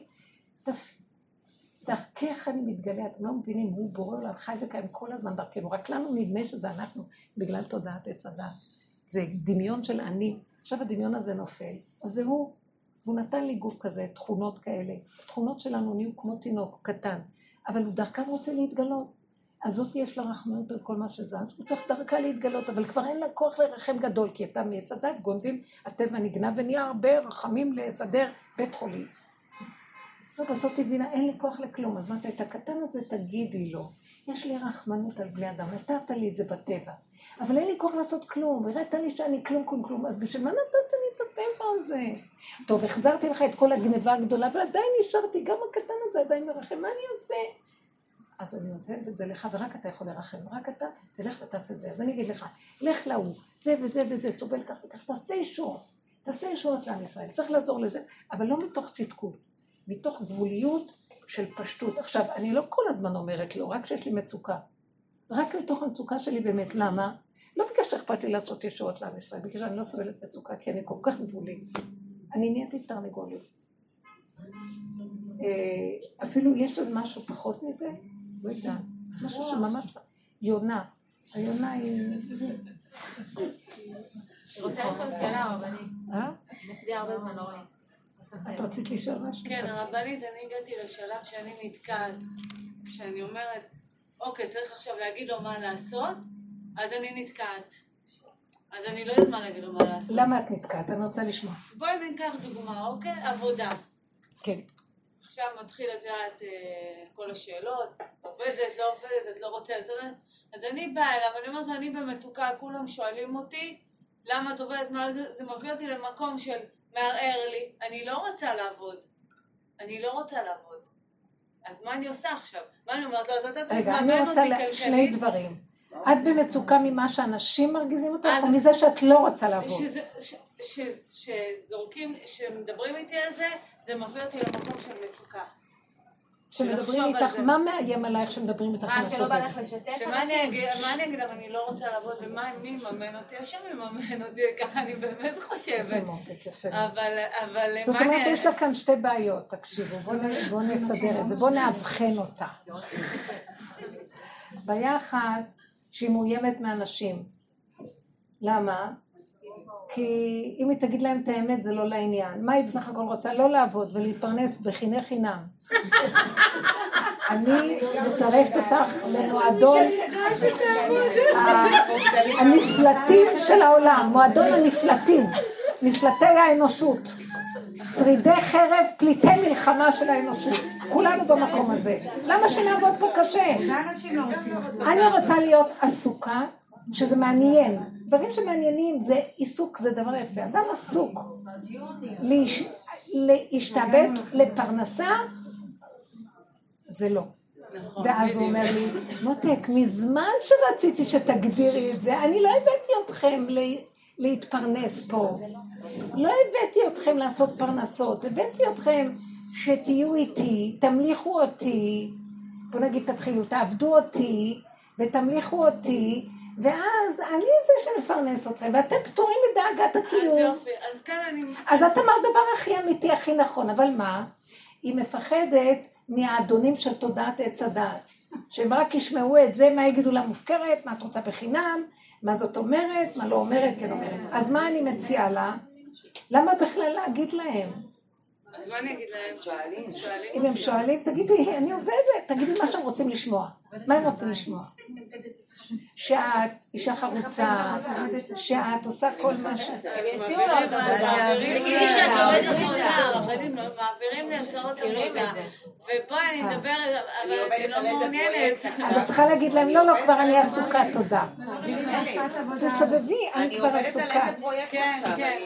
דרכך אני מתגלה, אתם לא מבינים, הוא בורא עולם, חי וקיים כל הזמן דרכנו, רק לנו נדמה שזה אנחנו, בגלל תודעת עץ הדת. זה דמיון של אני. עכשיו הדמיון הזה נופל, אז זה הוא. והוא נתן לי גוף כזה, תכונות כאלה. התכונות שלנו נהיו כמו תינוק קטן, אבל הוא דרכם רוצה להתגלות. אז זאת יש לה רחמנות על כל מה שזז, הוא צריך דרכה להתגלות, אבל כבר אין לה כוח לרחם גדול, כי אתה מעץ הדת גונבים, הטבע נגנב ונהיה הרבה רחמים לסדר בית חולים. לא, בסוף תבינה, אין לי כוח לכלום, אז אמרת, את הקטן הזה תגידי לו, יש לי רחמנות על בני אדם, נתת לי את זה בטבע, אבל אין לי כוח לעשות כלום, הראית לי שאני כלום כלום כלום, אז בשביל מה נתת לי את הטבע הזה? טוב, החזרתי לך את כל הגניבה הגדולה, ועדיין נשארתי, גם הקטן הזה עדיין מרחם, מה אני אעשה? אז אני נותנת את זה לך, ורק אתה יכול לרחם, רק אתה, תלך ותעשה את זה. אז אני אגיד לך, לך להוא, זה וזה וזה, סובל כך וכך, תעשה ישועות, תעשה ישועות לעם ישראל, צריך לעזור לזה, אבל לא מתוך צדקות, מתוך גבוליות של פשטות. עכשיו, אני לא כל הזמן אומרת לו, רק כשיש לי מצוקה. רק מתוך המצוקה שלי באמת, למה? לא בגלל שאכפת לי לעשות ישועות לעם ישראל, בגלל שאני לא סובלת מצוקה, כי אני כל כך גבולית. אני נהייתי תרנגולית. אה, אפילו יש עוד משהו פחות מזה, לא יודעת, משהו שממש... יונה. היונה היא... רוצה לשאול שאלה, רבנית. אה? מצביעה הרבה זמן, לא רואים. את רצית לשאול משהו? כן, הרבנית, אני הגעתי לשלב שאני נתקעת. כשאני אומרת, אוקיי, צריך עכשיו להגיד לו מה לעשות, אז אני נתקעת. אז אני לא יודעת מה להגיד לו מה לעשות. למה את נתקעת? אני רוצה לשמוע. בואי ניקח דוגמה, אוקיי? עבודה. כן. עכשיו מתחיל, את יודעת, אה, כל השאלות, עובדת, לא עובדת, את לא רוצה, אז, אז אני באה אליו, אני אומרת לו, אני במצוקה, כולם שואלים אותי, למה את עובדת, מה זה, זה מביא אותי למקום של מערער לי, אני לא רוצה לעבוד, אני לא רוצה לעבוד. אז מה אני עושה עכשיו? מה אני אומרת לו, אז אתה רגע, אני תממן רוצה אותי לה- שני כלכלית. דברים. את במצוקה ממה שאנשים מרגיזים אותך, או מזה שאת לא רוצה לעבוד? שזורקים, שמדברים איתי על זה, זה מביא אותי למקום של מצוקה. שמדברים איתך. מה מאיים עלייך שמדברים איתך? מה, שלא בא? לך לשתף שמה אני אנשים? אגיד, מה אני אגיד, אבל אני לא רוצה לעבוד, ומה, מי יממן אותי? השם יממן אותי, ככה אני באמת חושבת. אבל, אבל, זאת מה אומרת, אני... יש לה כאן שתי בעיות, תקשיבו, בואו נסדר את זה, בואו נאבחן אותה. בעיה אחת, שהיא מאוימת מאנשים. למה? כי אם היא תגיד להם את האמת זה לא לעניין. מה היא בסך הכל רוצה? לא לעבוד ולהתפרנס בחיני חינם. אני מצרפת אותך למועדון הנפלטים של העולם, מועדון הנפלטים, נפלטי האנושות. שרידי חרב, פליטי מלחמה של האנושות. כולנו במקום הזה. למה שנעבוד פה קשה? לא. אני רוצה להיות עסוקה, שזה מעניין. דברים שמעניינים זה עיסוק, זה דבר יפה. אדם עסוק. להש- להשתעבד לפרנסה, זה לא. נכון, ואז הוא אומר לי, מותק, מזמן שרציתי שתגדירי את זה, אני לא הבאתי אתכם להתפרנס פה. לא הבאתי אתכם לעשות פרנסות, הבאתי אתכם שתהיו איתי, תמליכו אותי, בוא נגיד תתחילו, תעבדו אותי ותמליכו אותי, ואז אני זה שמפרנס אתכם, ואתם פטורים מדאגת אז הקיום. יופי, אז כאן אני... אז את אמרת דבר הכי אמיתי, הכי נכון, אבל מה? היא מפחדת מהאדונים של תודעת עץ הדעת. שהם רק ישמעו את זה, מה יגידו לה מופקרת, מה את רוצה בחינם, מה זאת אומרת, מה לא אומרת, כן אומרת. אז מה אני מציעה לה? למה בכלל להגיד להם? אז מה אני אגיד להם? שואלים. שואלים אם הם שואלים, תגידי, אני עובדת, תגידי מה שהם רוצים לשמוע. מה הם רוצים לשמוע? שאת אישה חרוצה, שאת עושה כל מה ש... הם יציעו עוד עבודה. תגידי שאת עובדת לא- מעבירים לי הצעות עבודה. ופה אני אה. אדבר, אבל אני לא מעוניינת. אז את צריכה להגיד להם, לא, לא, כבר אני עסוקה, תודה. תסבבי, אני אני כבר עובדת על עסוקה. איזה פרויקט כן, עכשיו, כן.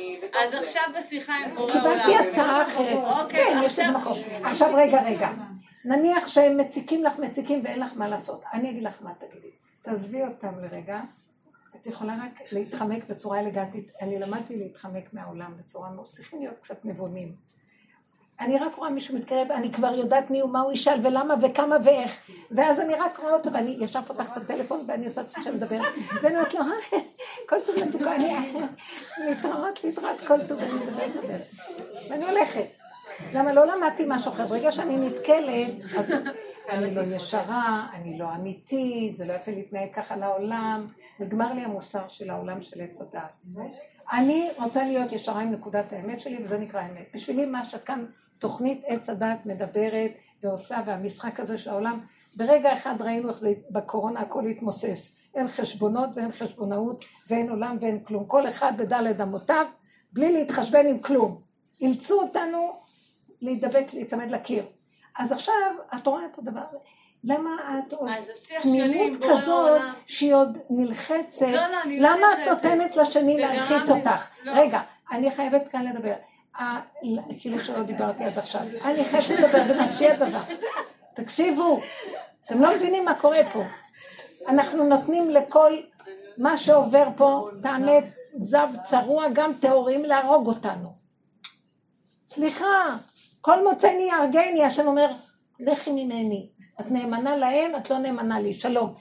אז. עכשיו בשיחה עם בורא עולם. קיבלתי הצעה אחרת. אוקיי, כן, יש איזה מקום. עכשיו רגע, רגע. נניח שהם מציקים לך, מציקים ואין לך מה לעשות. אני אגיד לך מה תגידי. תעזבי אותם לרגע. את יכולה רק להתחמק בצורה אלגנטית. אני למדתי להתחמק מהעולם בצורה מאוד... צריכים להיות קצת נבונים. אני רק רואה מישהו מתקרב, אני כבר יודעת מי הוא, מה הוא ישאל ולמה וכמה ואיך. ואז אני רק רואה אותו ואני ישר פותחת את הטלפון ואני עושה עצמי שאני מדברת. ואני אומרת לו, "אה, כל טוב מתוקה, אני להתראות, להתראות, כל טוב, אני מדברת. ואני הולכת. למה לא למדתי משהו אחר? ברגע שאני נתקלת, אז אני לא ישרה, אני לא אמיתית, זה לא יפה להתנהג ככה לעולם. נגמר לי המוסר של העולם של עץ הדת. אני רוצה להיות ישרה עם נקודת האמת שלי, וזה נקרא אמת. בשבילי מה שכאן תוכנית עץ הדת מדברת ועושה, והמשחק הזה של העולם, ברגע אחד ראינו איך זה בקורונה הכל התמוסס. אין חשבונות ואין חשבונאות ואין עולם ואין כלום. כל אחד בדלת אמותיו, בלי להתחשבן עם כלום. אילצו אותנו להידבק, להיצמד לקיר. אז עכשיו, את רואה את הדבר הזה. למה את עוד תמימות כזאת. שהיא עוד נלחצת, לא, לא, אני לא למה את. נותנת לשני להלחיץ אותך? רגע, אני חייבת כאן לדבר. כאילו שלא דיברתי עד עכשיו. אני חייבת לדבר בנפשי הדבר. תקשיבו, אתם לא מבינים מה קורה פה. אנחנו נותנים לכל מה שעובר פה טעמי זב צרוע, גם טהורים, להרוג אותנו. סליחה, כל מוצאני יהרגני, השם אומר, לכי ממני. את נאמנה להם, את לא נאמנה לי, שלום.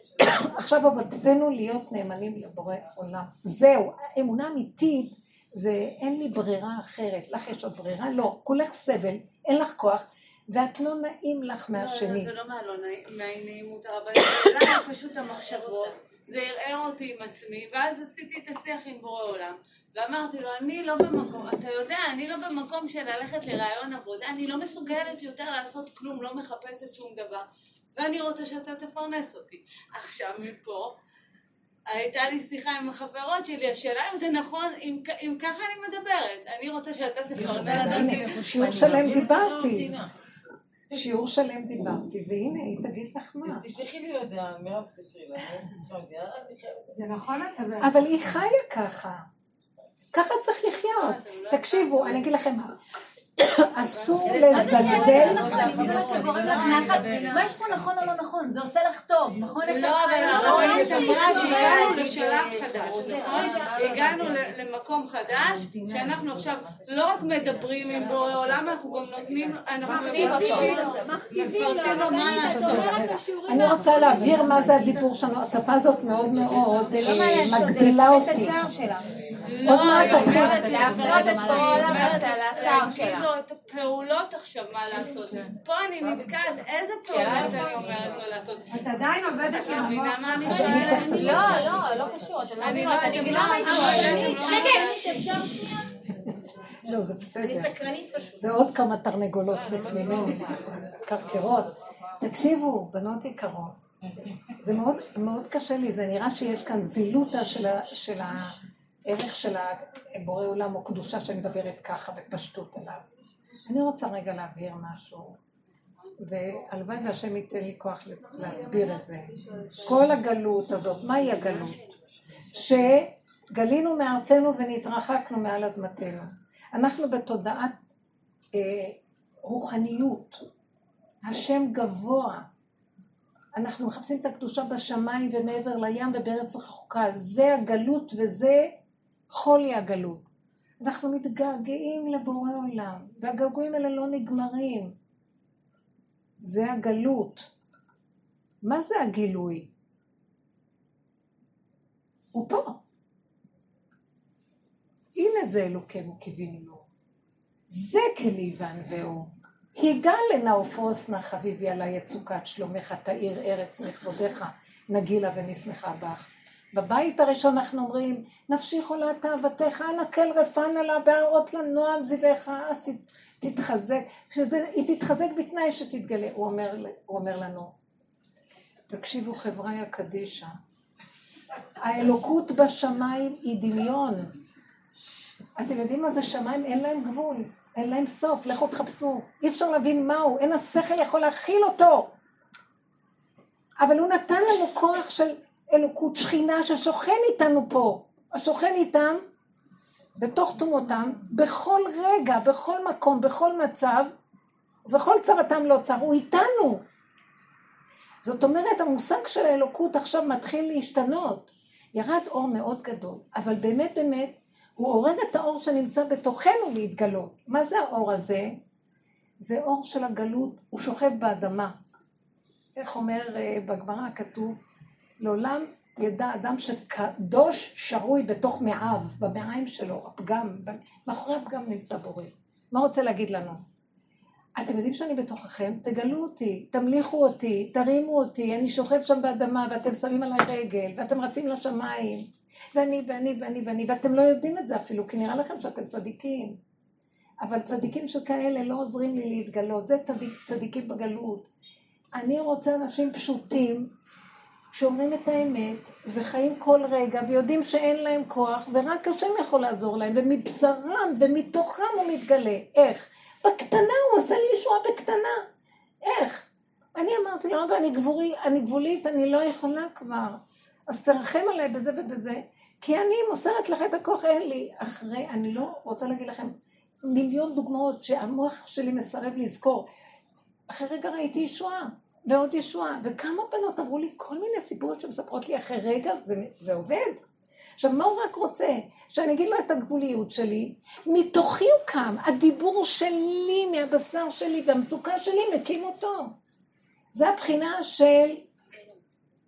עכשיו עבודתנו להיות נאמנים לבורא עולם. זהו, אמונה אמיתית זה אין לי ברירה אחרת. לך יש עוד ברירה? לא. כולך סבל, אין לך כוח, ואת לא נעים לך לא, מהשני. זה לא מהלא נעים- מהנעימות למה פשוט המחשבות, זה ערער אותי עם עצמי, ואז עשיתי את השיח עם בורא עולם, ואמרתי לו, אני לא במקום, אתה יודע, אני לא במקום של ללכת לרעיון עבודה, אני לא מסוגלת יותר לעשות כלום, לא מחפשת שום דבר, ואני רוצה שאתה תפרנס אותי. עכשיו מפה, הייתה לי שיחה עם החברות שלי, השאלה אם זה נכון, אם, אם ככה אני מדברת, אני רוצה שאתה תפרנס אותי. הנה, שיעור שלם דיברתי. שיעור שלם דיברתי, והנה, היא תגיד לך מה. תשלחי לי הודעה, מירב תשאירי לה, זה נכון אבל... אבל היא חיה ככה. ככה צריך לחיות. תקשיבו, אני אגיד לכם מה. אסור לזלזל. נכון, אם זה מה יש פה נכון או לא נכון? זה עושה לך טוב, נכון? לא, אבל? הרבנית לא, אמרה שהגענו. לשלב חדש, נכון? הגענו למקום חדש, שאנחנו עכשיו לא רק מדברים עם בורא עולם, אנחנו גם נותנים, אנחנו מפרטים לו מה לעשות. אני רוצה להבהיר מה זה הדיבור שלנו. השפה הזאת מאוד מאוד אה, מגבילה אותי. לא, עוד מעט תתחיל. אומרת להפנות את בורא עולם לצער שלה. לו את הפעולות עכשיו מה לעשות. פה אני נתקעת, איזה פעולות אני אומרת לו לעשות. את עדיין עובדת עם המוח שלך. שואלת? לא, לא, לא קשור, לא אני לא מבינה מה היא יודעת. שואלת. לא, זה בסדר. אני סקרנית פשוט. זה עוד כמה תרנגולות ממני, קרקרות. תקשיבו, בנות יקרות, זה מאוד, מאוד קשה לי, זה נראה שיש כאן זילותה של, ה, של הערך של הבורא עולם או קדושה שאני מדברת ככה בפשטות עליו. אני רוצה רגע להבהיר משהו, והלוואי והשם ייתן לי כוח להסביר את זה. כל הגלות הזאת, מהי הגלות? שגלינו מארצנו ונתרחקנו מעל אדמתנו. אנחנו בתודעת אה, רוחניות, השם גבוה. אנחנו מחפשים את הקדושה בשמיים ומעבר לים ובארץ רחוקה. זה הגלות וזה חולי הגלות. אנחנו מתגעגעים לבורא עולם, והגעגועים האלה לא נגמרים. זה הגלות. מה זה הגילוי? הוא פה. הנה זה אלוקינו קיווינו לו. זה כלי וענווהו. היגע לנאופוס נא חביבי עלי יצוקת שלומך תאיר ארץ מכבודיך נגילה ונשמחה בך. בבית הראשון אנחנו אומרים נפשי חולה תאוותך אנא כל רפנה לה בהראות לנועם זיווך אז תת- תתחזק שזה, היא תתחזק בתנאי שתתגלה הוא אומר, הוא אומר לנו תקשיבו חבריה קדישא האלוקות בשמיים היא דמיון אתם יודעים מה זה שמיים? אין להם גבול, אין להם סוף, לכו תחפשו. אי אפשר להבין מהו, אין השכל יכול להכיל אותו. אבל הוא נתן לנו כוח של אלוקות שכינה ששוכן איתנו פה. השוכן איתם, בתוך תומותם, בכל רגע, בכל מקום, בכל מצב, ובכל צרתם לא צר, הוא איתנו. זאת אומרת, המושג של האלוקות עכשיו מתחיל להשתנות. ירד אור מאוד גדול, אבל באמת באמת, הוא עורר את האור שנמצא בתוכנו להתגלות. מה זה האור הזה? זה אור של הגלות, הוא שוכב באדמה. איך אומר אה, בגמרא כתוב, לעולם ידע אדם שקדוש שרוי בתוך מעיו, במעיים שלו, הפגם, מאחורי הפגם נמצא בורא. מה רוצה להגיד לנו? אתם יודעים שאני בתוככם? תגלו אותי, תמליכו אותי, תרימו אותי, אני שוכב שם באדמה ואתם שמים עליי רגל ואתם רצים לשמיים ואני ואני ואני ואני, ואתם לא יודעים את זה אפילו, כי נראה לכם שאתם צדיקים. אבל צדיקים שכאלה לא עוזרים לי להתגלות, זה צדיק, צדיקים בגלות. אני רוצה אנשים פשוטים, שאומרים את האמת, וחיים כל רגע, ויודעים שאין להם כוח, ורק השם יכול לעזור להם, ומבשרם ומתוכם הוא מתגלה. איך? בקטנה הוא עושה לי ישועה בקטנה. איך? אני אמרתי לו, אבא, אני, גבורי, אני גבולית, אני לא יכולה כבר. אז תרחם עליי בזה ובזה, כי אני מוסרת לך את הכוח, אין לי. אחרי, אני לא רוצה להגיד לכם מיליון דוגמאות שהמוח שלי מסרב לזכור. אחרי רגע ראיתי ישועה, ועוד ישועה, וכמה בנות אמרו לי כל מיני סיפורים שמספרות לי אחרי רגע, זה, זה עובד. עכשיו, מה הוא רק רוצה? שאני אגיד לו את הגבוליות שלי, מתוכי הוא קם, הדיבור שלי, מהבשר שלי והמצוקה שלי מקים אותו. זה הבחינה של,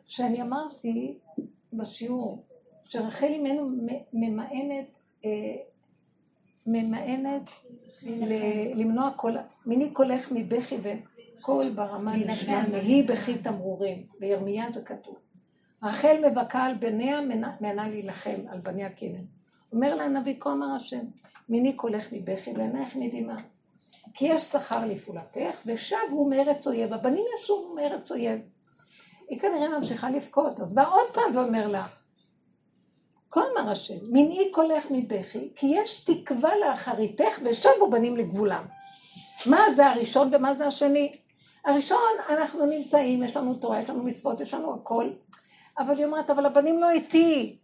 שאני אמרתי בשיעור, שרחל אימנו ממאנת, אה, ממאנת למנוע כל, מיני קולך מבכי וקול ברמה נשמע, נהי בכי תמרורים, בירמיה זה כתוב. רחל מבכה על בניה, מנה- מנה להילחם על בניה קינן. אומר לה הנביא, כה אמר השם, מיני קולך מבכי ועינייך מדמעה. כי יש שכר לפעולתך, ושבו מארץ אויב. הבנים ישובו מארץ אויב. היא כנראה ממשיכה לבכות, אז בא עוד פעם ואומר לה, כה אמר השם, מנעי קולך מבכי, כי יש תקווה לאחריתך, ושבו בנים לגבולם. מה זה הראשון ומה זה השני? הראשון, אנחנו נמצאים, יש לנו תורה, יש לנו מצוות, יש לנו הכל, אבל היא אומרת, אבל הבנים לא איתי.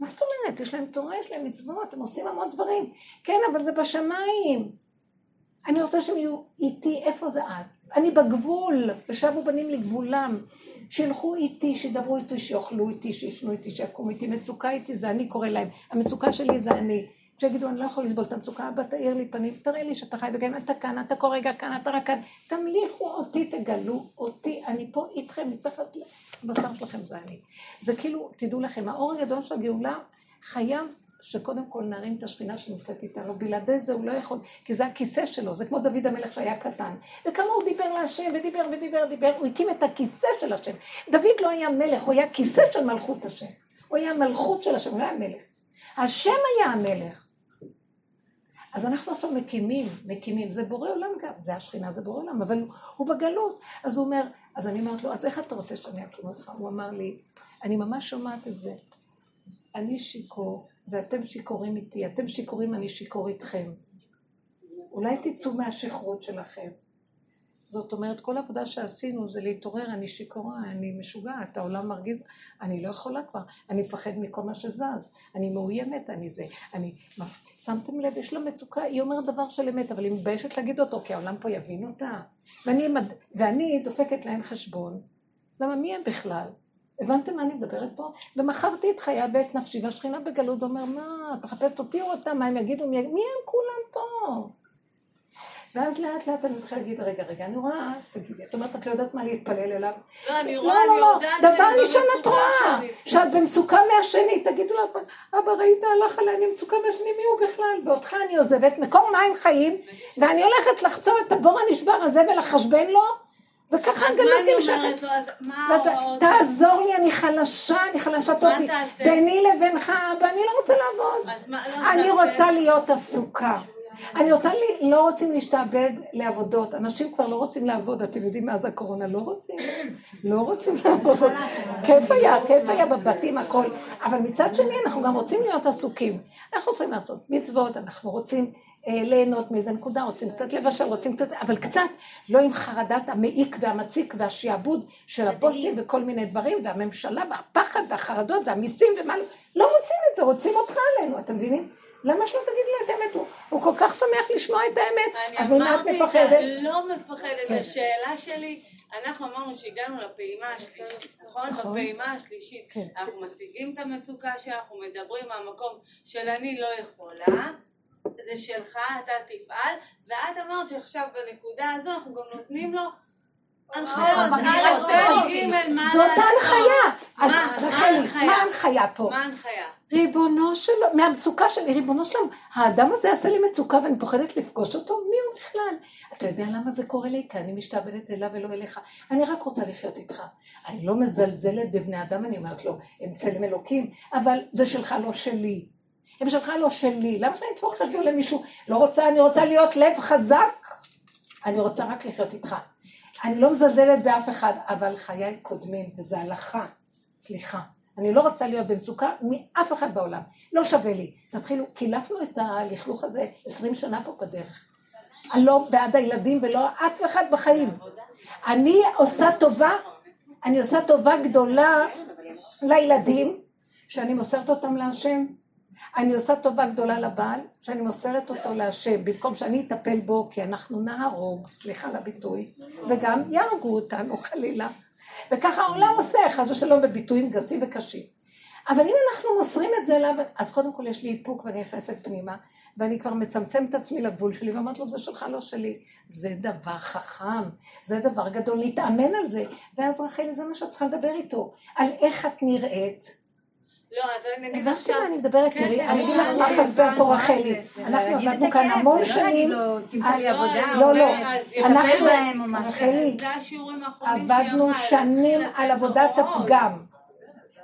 מה זאת אומרת? יש להם תורה, יש להם מצוות, הם עושים המון דברים. כן, אבל זה בשמיים. אני רוצה שהם יהיו איתי, איפה זה את? אני בגבול, ושבו בנים לגבולם. שילכו איתי, שידברו איתי, שיאכלו איתי, שישנו איתי, שיקום איתי. מצוקה איתי זה אני קורא להם. המצוקה שלי זה אני. שיגידו, אני לא יכול לסבול את המצוקה, אבא תאיר לי פנים, תראה לי שאתה חי בגן, אתה כאן, אתה כל רגע כאן, אתה רק כאן. תמליכו אותי, תגלו אותי, אני פה איתכם, מתחת לבשר שלכם זה אני. זה כאילו, תדעו לכם, האור הגדול של הגאולה חייב שקודם כל נרים את השכינה שנמצאת איתנו, בלעדי זה הוא לא יכול, כי זה הכיסא שלו, זה כמו דוד המלך שהיה קטן. וכמה הוא דיבר להשם, ודיבר ודיבר ודיבר, הוא הקים את הכיסא של השם. דוד לא היה מלך, הוא היה כיסא של מלכות השם. הוא היה מלכות של השם, הוא היה מלך. השם היה המלך. אז אנחנו עכשיו מקימים, מקימים, זה בורא עולם גם, זה השכינה, זה בורא עולם, אבל הוא בגלות. אז הוא אומר, אז אני אומרת לו, אז איך אתה רוצה שאני אקים אותך? הוא אמר לי, אני ממש שומעת את זה. אני שיכור, ואתם שיכורים איתי, אתם שיכורים, אני שיכור איתכם. אולי תצאו מהשכרות שלכם. זאת אומרת, כל עבודה שעשינו זה להתעורר, אני שיכורה, אני משוגעת, העולם מרגיז, אני לא יכולה כבר, אני מפחד מכל מה שזז, אני מאוימת, אני זה, אני... שמתם לב, יש לה מצוקה, היא אומרת דבר של אמת, אבל היא מתביישת להגיד אותו, כי העולם פה יבין אותה. ואני, ואני דופקת להם חשבון, למה מי הם בכלל? הבנתם מה אני מדברת פה? ומכרתי את חיי ואת נפשי, והשכינה בגלות ואומר, מה, את מחפשת אותי או אותם, מה הם יגידו, מי, מי הם כולם פה? ואז לאט לאט אני מתחילה להגיד, רגע, רגע, אני רואה, תגידי, את אומרת, את לא יודעת מה להתפלל אליו? לא, אני לא, רואה, לא, אני לא, יודעת דבר ראשון את רואה. שאת במצוקה מהשני, תגידו לה, אבא ראית הלך עליי, אני במצוקה מהשני, מי הוא בכלל? ואותך אני עוזבת, מקור מים חיים, ואני הולכת לחצור את הבור הנשבר הזה ולחשבן לו, וככה אז מה אני. אומרת לו? אז מה ההוראות? תעזור לי, אני חלשה, אני חלשה טוב לי. תעשה? ביני לבינך, אבא, אני לא רוצה לעבוד. אז מה, לא, אני. רוצה להיות עסוקה. אני רוצה, לי, לא רוצים להשתעבד לעבודות. אנשים כבר לא רוצים לעבוד, אתם יודעים מאז הקורונה, לא רוצים. לא רוצים לעבוד. כיף היה, כיף היה בבתים, הכל. אבל מצד שני, אנחנו גם רוצים להיות עסוקים. אנחנו רוצים לעשות מצוות, אנחנו רוצים ליהנות מאיזה נקודה, רוצים קצת לבשל, רוצים קצת, אבל קצת לא עם חרדת המעיק והמציק והשיעבוד של הבוסים וכל מיני דברים, והממשלה והפחד והחרדות והמיסים ומה לא, לא רוצים את זה, רוצים אותך עלינו, אתם מבינים? למה שלא תגידו לו את האמת? הוא, הוא כל כך שמח לשמוע את האמת, אני אז ממה את מפחדת? לא מפחדת. השאלה שלי, אנחנו אמרנו שהגענו לפעימה השלישית, נכון? נכון. בפעימה השלישית. כן. אנחנו מציגים את המצוקה שאנחנו מדברים מהמקום של אני לא יכולה. זה שלך, אתה תפעל, ואת אמרת שעכשיו בנקודה הזו אנחנו גם נותנים לו זאת? ההנחיה. אז רחלי? מה ההנחיה פה? מה ההנחיה? ריבונו של... מהמצוקה שלי, ריבונו שלום, האדם הזה עשה לי מצוקה ואני פוחדת לפגוש אותו, מי הוא בכלל? אתה יודע למה זה קורה לי? כי אני משתעבדת אליו ולא אליך. אני רק רוצה לחיות איתך. אני לא מזלזלת בבני אדם, אני אומרת לו, הם צלם אלוקים, אבל זה שלך, לא שלי. הם שלך, לא שלי. למה שאני אתפור חשבון למישהו? לא רוצה, אני רוצה להיות לב חזק. אני רוצה רק לחיות איתך. אני לא מזלזלת באף אחד, אבל חיי קודמים, וזה הלכה. סליחה. אני לא רוצה להיות במצוקה מאף אחד בעולם. לא שווה לי. תתחילו, קילפנו את הלכלוך הזה עשרים שנה פה בדרך. אני לא בעד הילדים ולא אף אחד בחיים. אני עושה טובה, אני עושה טובה גדולה לילדים, שאני מוסרת אותם להשם. אני עושה טובה גדולה לבעל, שאני מוסרת אותו להשם, במקום שאני אטפל בו, כי אנחנו נהרוג, סליחה על הביטוי, וגם יהרגו אותנו חלילה. וככה העולם עושה, חס ושלום בביטויים גסים וקשים. אבל אם אנחנו מוסרים את זה אליו, אז קודם כל יש לי איפוק ואני נכנסת פנימה, ואני כבר מצמצם את עצמי לגבול שלי, ואומרת לו, זה שלך, לא שלי. זה דבר חכם, זה דבר גדול, להתאמן על זה. ואז רחלי, זה מה שאת צריכה לדבר איתו, על איך את נראית. לא, אז אני אגיד הבנתי עכשיו... מה אני מדברת, כן, תראי, כן, אני אגיד לא, לך מה חסר פה רחלי. אנחנו עבדנו כאן המון לא שנים. לי אה. לא, לא, אנחנו. רחלי, עבדנו שנים על עבודת. הפגם.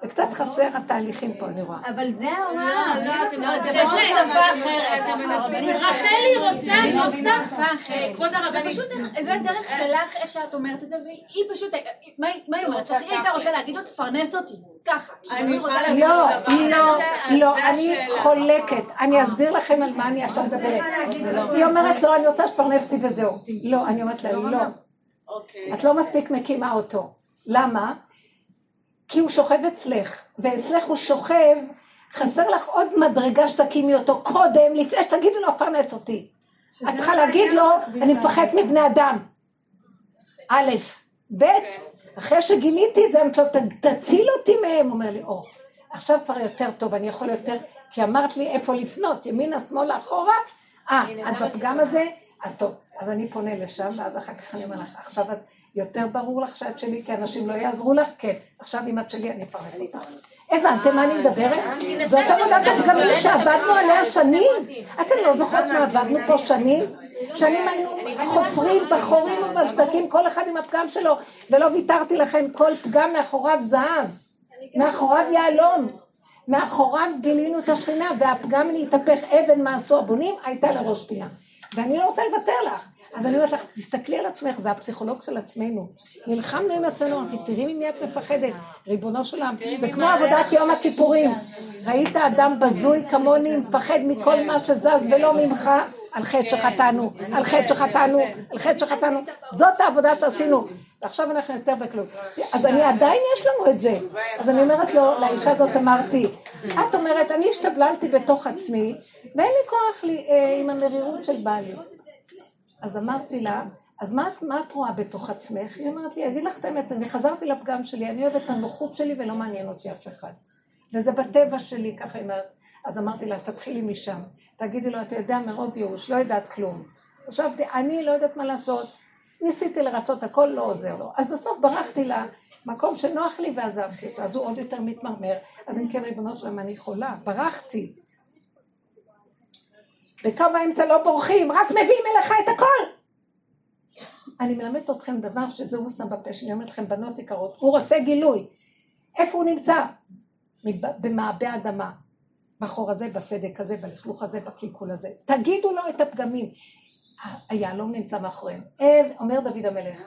וקצת חסר התהליכים פה, אני רואה. אבל זה לא, ההוראה. לא, אתם לא, זה פשוט שפה אחרת. רחלי רוצה נוסף. כבוד זה הרבנית. פשוט, זה הדרך שלך, איך שאת אומרת את זה, והיא פשוט, מה היא אומרת? היא הייתה רוצה להגיד לו, תפרנס אותי. ככה. כאילו, אני רוצה יכולה להגיד לא, לא, לא, זה אני. חולקת. אני אסביר לכם על מה אני עכשיו מדברת. היא אומרת, לא, אני רוצה שתפרנס אותי וזהו. לא, אני אומרת לה, לא. אוקיי. את לא מספיק מקימה אותו. למה? כי הוא שוכב אצלך, ואצלך הוא שוכב, חסר לך עוד מדרגה שתקימי אותו קודם, לפני שתגידי לו, פרנס אותי. את צריכה להגיד לו, אני מפחד מבני אדם. א', ב', אחרי שגיליתי את זה, אומרת לו, "ת- תציל אותי מהם. הוא אומר לי, או, עכשיו כבר יותר טוב, אני יכול יותר, כי אמרת לי איפה לפנות, ימינה, שמאלה, אחורה. אה, את בפגם הזה? אז טוב, אז אני פונה לשם, ואז אחר כך אני אומר לך, עכשיו את, יותר ברור לך שאת שלי, כי אנשים לא יעזרו לך? כן. עכשיו אם את שלי, אני אפרנס אותך. הבנתם מה אני מדברת? זאת עבודת הפגמים שעבדנו עליה שנים. אתם לא זוכרות מה עבדנו פה שנים? שנים היינו חופרים בחורים ובסדקים, כל אחד עם הפגם שלו, ולא ויתרתי לכם, כל פגם מאחוריו זהב, מאחוריו יהלום. מאחוריו גילינו את השכינה, והפגם להתהפך אבן מעשו הבונים, הייתה לראש פינה. ואני לא רוצה לוותר לך. אז אני אומרת לך, תסתכלי על עצמך, זה הפסיכולוג של עצמנו. נלחמנו עם עצמנו, אמרתי, תראי ממי את מפחדת, ריבונו של עולם. זה כמו עבודת יום הכיפורים. ראית אדם בזוי כמוני, מפחד מכל מה שזז ולא ממך, על חטא שחטאנו, על חטא שחטאנו, על חטא שחטאנו. זאת העבודה שעשינו. ועכשיו אנחנו יותר בכלום. אז אני עדיין יש לנו את זה. אז אני אומרת לו, לאישה הזאת אמרתי, את אומרת, אני השתבללתי בתוך עצמי, ואין לי כוח אה, עם המרירות של בעלי. אז אמרתי לה, אז מה, מה את רואה בתוך עצמך? היא אומרת לי, אגיד לך את האמת, אני חזרתי לפגם שלי, אני אוהבת את הנוחות שלי ולא מעניין אותי אף אחד. וזה בטבע שלי, ככה היא אומרת. אז אמרתי לה, תתחילי משם. תגידי לו, אתה יודע, מרוב ייאוש, לא יודעת כלום. חשבתי, אני לא יודעת מה לעשות. ניסיתי לרצות, הכל לא עוזר לו. אז בסוף ברחתי לה, מקום שנוח לי ועזבתי אותו, אז הוא עוד יותר מתמרמר. אז אם כן, ריבונו שלם, אני חולה, ברחתי. בקו האמצע לא בורחים, רק מביאים אליך את הכל. אני מלמדת אתכם דבר שזה הוא שם בפה שלי, אני אומרת לכם, בנות יקרות, הוא רוצה גילוי. איפה הוא נמצא? במעבה אדמה. בחור הזה, בסדק הזה, בלכלוך הזה, בקלקול הזה. תגידו לו את הפגמים. היהלום נמצא מאחוריהם. אומר דוד המלך,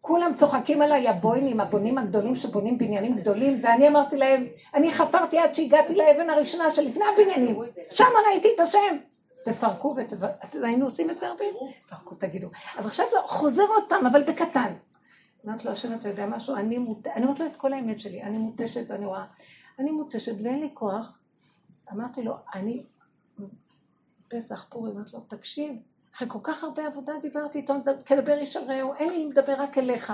כולם צוחקים עליי, הבוינים, הבונים הגדולים שבונים בניינים גדולים, ואני אמרתי להם, אני חפרתי עד שהגעתי לאבן הראשונה שלפני הבניינים, שם ראיתי את השם. תפרקו והיינו עושים את זה הרבה? תפרקו, תגידו. אז עכשיו זה חוזר עוד פעם, אבל בקטן. אמרתי לו, השם, אתה יודע משהו? אני אומרת לו את כל האמת שלי, אני מותשת ואני רואה, אני מותשת ואין לי כוח. אמרתי לו, אני, פסח, פורים, אמרתי לו, תקשיב, אחרי כל כך הרבה עבודה דיברתי איתו, כדבר איש על רעהו, אין לי לדבר רק אליך.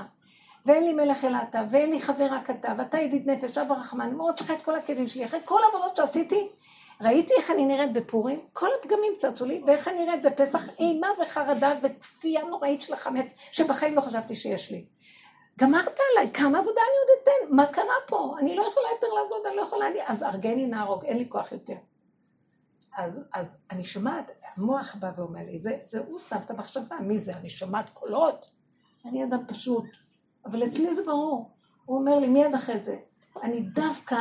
ואין לי מלך אלא אתה, ואין לי חבר רק אתה, ואתה ידיד נפש, אב הרחמן, מאוד שחט כל הכאבים שלי. אחרי כל העבודות שעשיתי, ראיתי איך אני נראית בפורים, כל הפגמים צצו לי, ואיך אני נראית בפסח, אימה וחרדה וכפייה נוראית של החמץ, שבחיים לא חשבתי שיש לי. גמרת עליי, כמה עבודה אני עוד אתן? מה קרה פה? אני לא יכולה יותר לעבוד, אני לא יכולה... אז הרגני נהרוג, אין לי כוח יותר. אז, אז אני שומעת, המוח בא ואומר לי, זה, זה הוא שם את המחשבה, מי זה? אני שומעת קולות? אני אדם פשוט, אבל אצלי זה ברור. הוא אומר לי, מיד אחרי זה, אני דווקא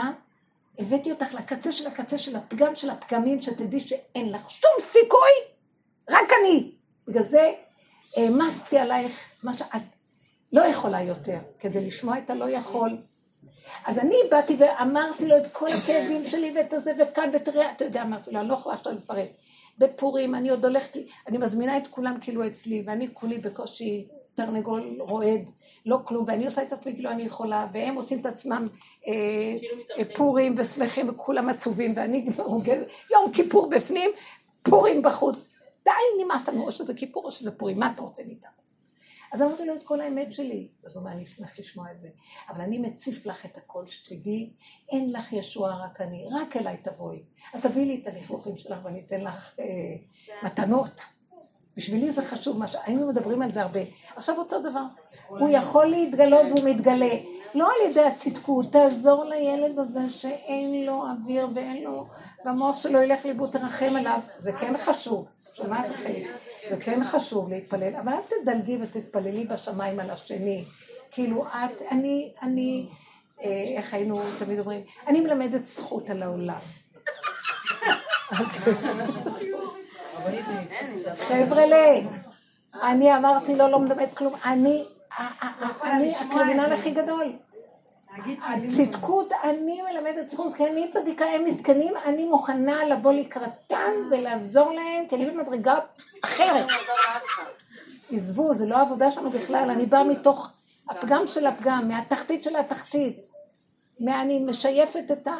הבאתי אותך לקצה של הקצה של הפגם של הפגמים, שתדעי שאין לך שום סיכוי, רק אני. בגלל זה העמסתי עלייך מה שאת לא יכולה יותר, כדי לשמוע את הלא יכול. אז אני באתי ואמרתי לו את כל הכאבים שלי ואת הזה וכאן ותראה, אתה יודע, אמרתי לו, אני לא יכולה עכשיו לפרט. בפורים אני עוד הולכת, אני מזמינה את כולם כאילו אצלי, ואני כולי בקושי תרנגול רועד, לא כלום, ואני עושה את עצמי כאילו אני יכולה, והם עושים את עצמם אה, אה, פורים ושמחים וכולם עצובים, ואני מרוגזת, יום כיפור בפנים, פורים בחוץ. די, נמאס לנו, או שזה כיפור או שזה פורים, מה אתה רוצה מאיתנו? אז אמרתי לו את כל האמת שלי. אז הוא אומר, אני אשמח לשמוע את זה. אבל אני מציף לך את הכל שתדעי, אין לך ישוע רק אני, רק אליי תבואי. אז תביאי לי את הלכלוכים שלך ואני אתן לך אה, מתנות. בשבילי זה חשוב, מה. היינו מדברים על זה הרבה. עכשיו אותו דבר, הוא יכול להתגלות והוא מתגלה. לא על ידי הצדקות, תעזור לילד הזה שאין לו אוויר ואין לו, והמוח שלו ילך לאיבוד, תרחם עליו, זה כן חשוב, שומעת אחי? זה כן חשוב להתפלל, אבל אל תדלגי ותתפללי בשמיים על השני. כאילו את, אני, אני, אה, איך היינו תמיד אומרים, אני מלמדת זכות על העולם. חבר'לה, אני אמרתי לו, לא מלמד כלום, אני, אני הקרימינל הכי גדול. הצדקות, אני מלמדת זכות, כי אני צדיקה, הם מסכנים, אני מוכנה לבוא לקראתם ולעזור להם, כי אני במדרגה אחרת. עזבו, זה לא העבודה שלנו בכלל, אני באה מתוך הפגם של הפגם, מהתחתית של התחתית. אני משייפת את ה...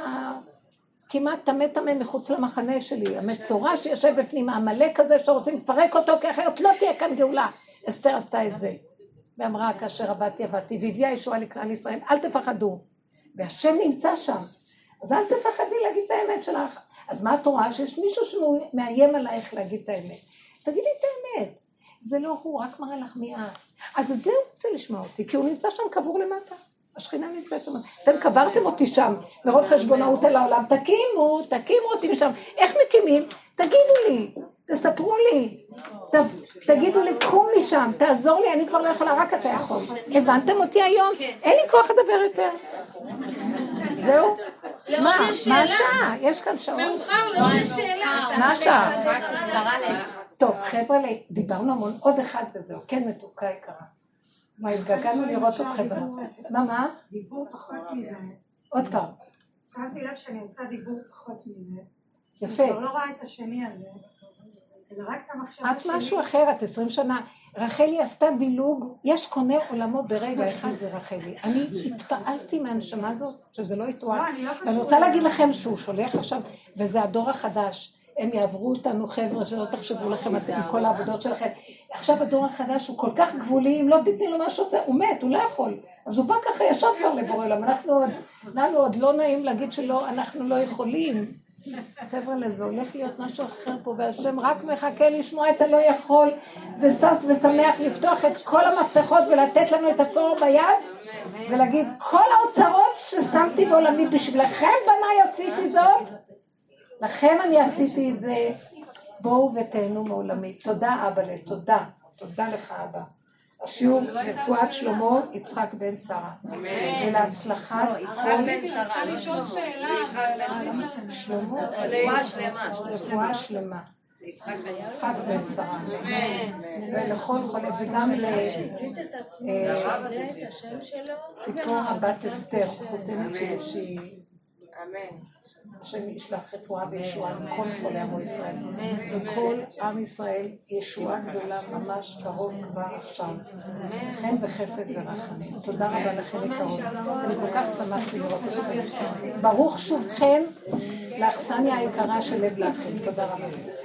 כמעט טמא טמא מחוץ למחנה שלי, המצורע שיושב בפנים, העמלק הזה שרוצים לפרק אותו, כי אחרת לא תהיה כאן גאולה. אסתר עשתה את זה. ואמרה, כאשר עבדתי עבדתי, והביאה ישועה לכלל ישראל, אל תפחדו. והשם נמצא שם. אז אל תפחדי להגיד את האמת שלך. אז מה את רואה? שיש מישהו שמאיים עלייך להגיד את האמת. תגידי את האמת. זה לא הוא, רק מראה לך מי את. אז את זה הוא רוצה לשמוע אותי, כי הוא נמצא שם קבור למטה. השכינה נמצאת שם. אתם קברתם אותי שם, מרוב חשבונאות על העולם. תקימו, תקימו אותי משם. איך מקימים? תגידו לי, תספרו לי. ת, תגידו לי, קחו משם, תעזור לי, אני כבר לא יכולה, רק אתה יכול. הבנתם אותי היום? אין לי כוח לדבר יותר. זהו? מה? מה השעה? יש כאן שעות. מאוחר, לא יש שאלה. מה השעה? טוב, חבר'ה, דיברנו המון, עוד אחד וזהו. כן, מתוקה יקרה. מה, התגעגענו לראות אתכם. מה, מה? דיבור פחות מזה. עוד פעם. שמתי לב שאני עושה דיבור פחות מזה. יפה. אני כבר לא רואה את השני הזה. אלא רק את המחשבה את משהו אחר, את עשרים שנה. רחלי עשתה דילוג, יש קונה עולמו ברגע אחד, זה רחלי. אני התפעלתי מהנשמה הזאת, שזה לא יתואר. לא, אני לא ואני רוצה להגיד לכם שהוא שולח עכשיו, וזה הדור החדש. הם יעברו אותנו חבר'ה, שלא תחשבו לכם אתם עם כל העבודות שלכם. עכשיו הדור החדש הוא כל כך גבולי, אם לא תתני לו משהו, הוא מת, הוא לא יכול. אז הוא בא ככה ישר כבר לבורא עולם. אנחנו עוד, לנו עוד לא נעים להגיד שלא, אנחנו לא יכולים. חבר'ה, זה הולך להיות משהו אחר פה, והשם רק מחכה לשמוע את הלא יכול, ושש ושמח לפתוח את כל המפתחות ולתת לנו את הצור ביד, ולהגיד, כל האוצרות ששמתי בעולמי בשבילכם, בניי, עשיתי זאת, לכם אני עשיתי את זה, בואו ותהנו מעולמי. תודה אבא, תודה, תודה לך אבא. השיעור רפואת שלמה יצחק בן שרה. ולהצלחת לא, יצחק בן שרה, לא שלמה. שלמה. רפואה שלמה. רפואה שלמה. יצחק בן שרה. ולכל חולה, וגם לציפור הבת אסתר, חותמת שהיא... אמן. השם ישלח רפואה וישועה לכל חולי עמו ישראל. לכל עם ישראל ישועה גדולה ממש קרוב כבר עכשיו. חן וחסד ורחמים. תודה רבה לכם יקרות. אני כל כך שמחתי לראות אתכם. ברוך שובכם לאכסניה היקרה של לב לאחים. תודה רבה.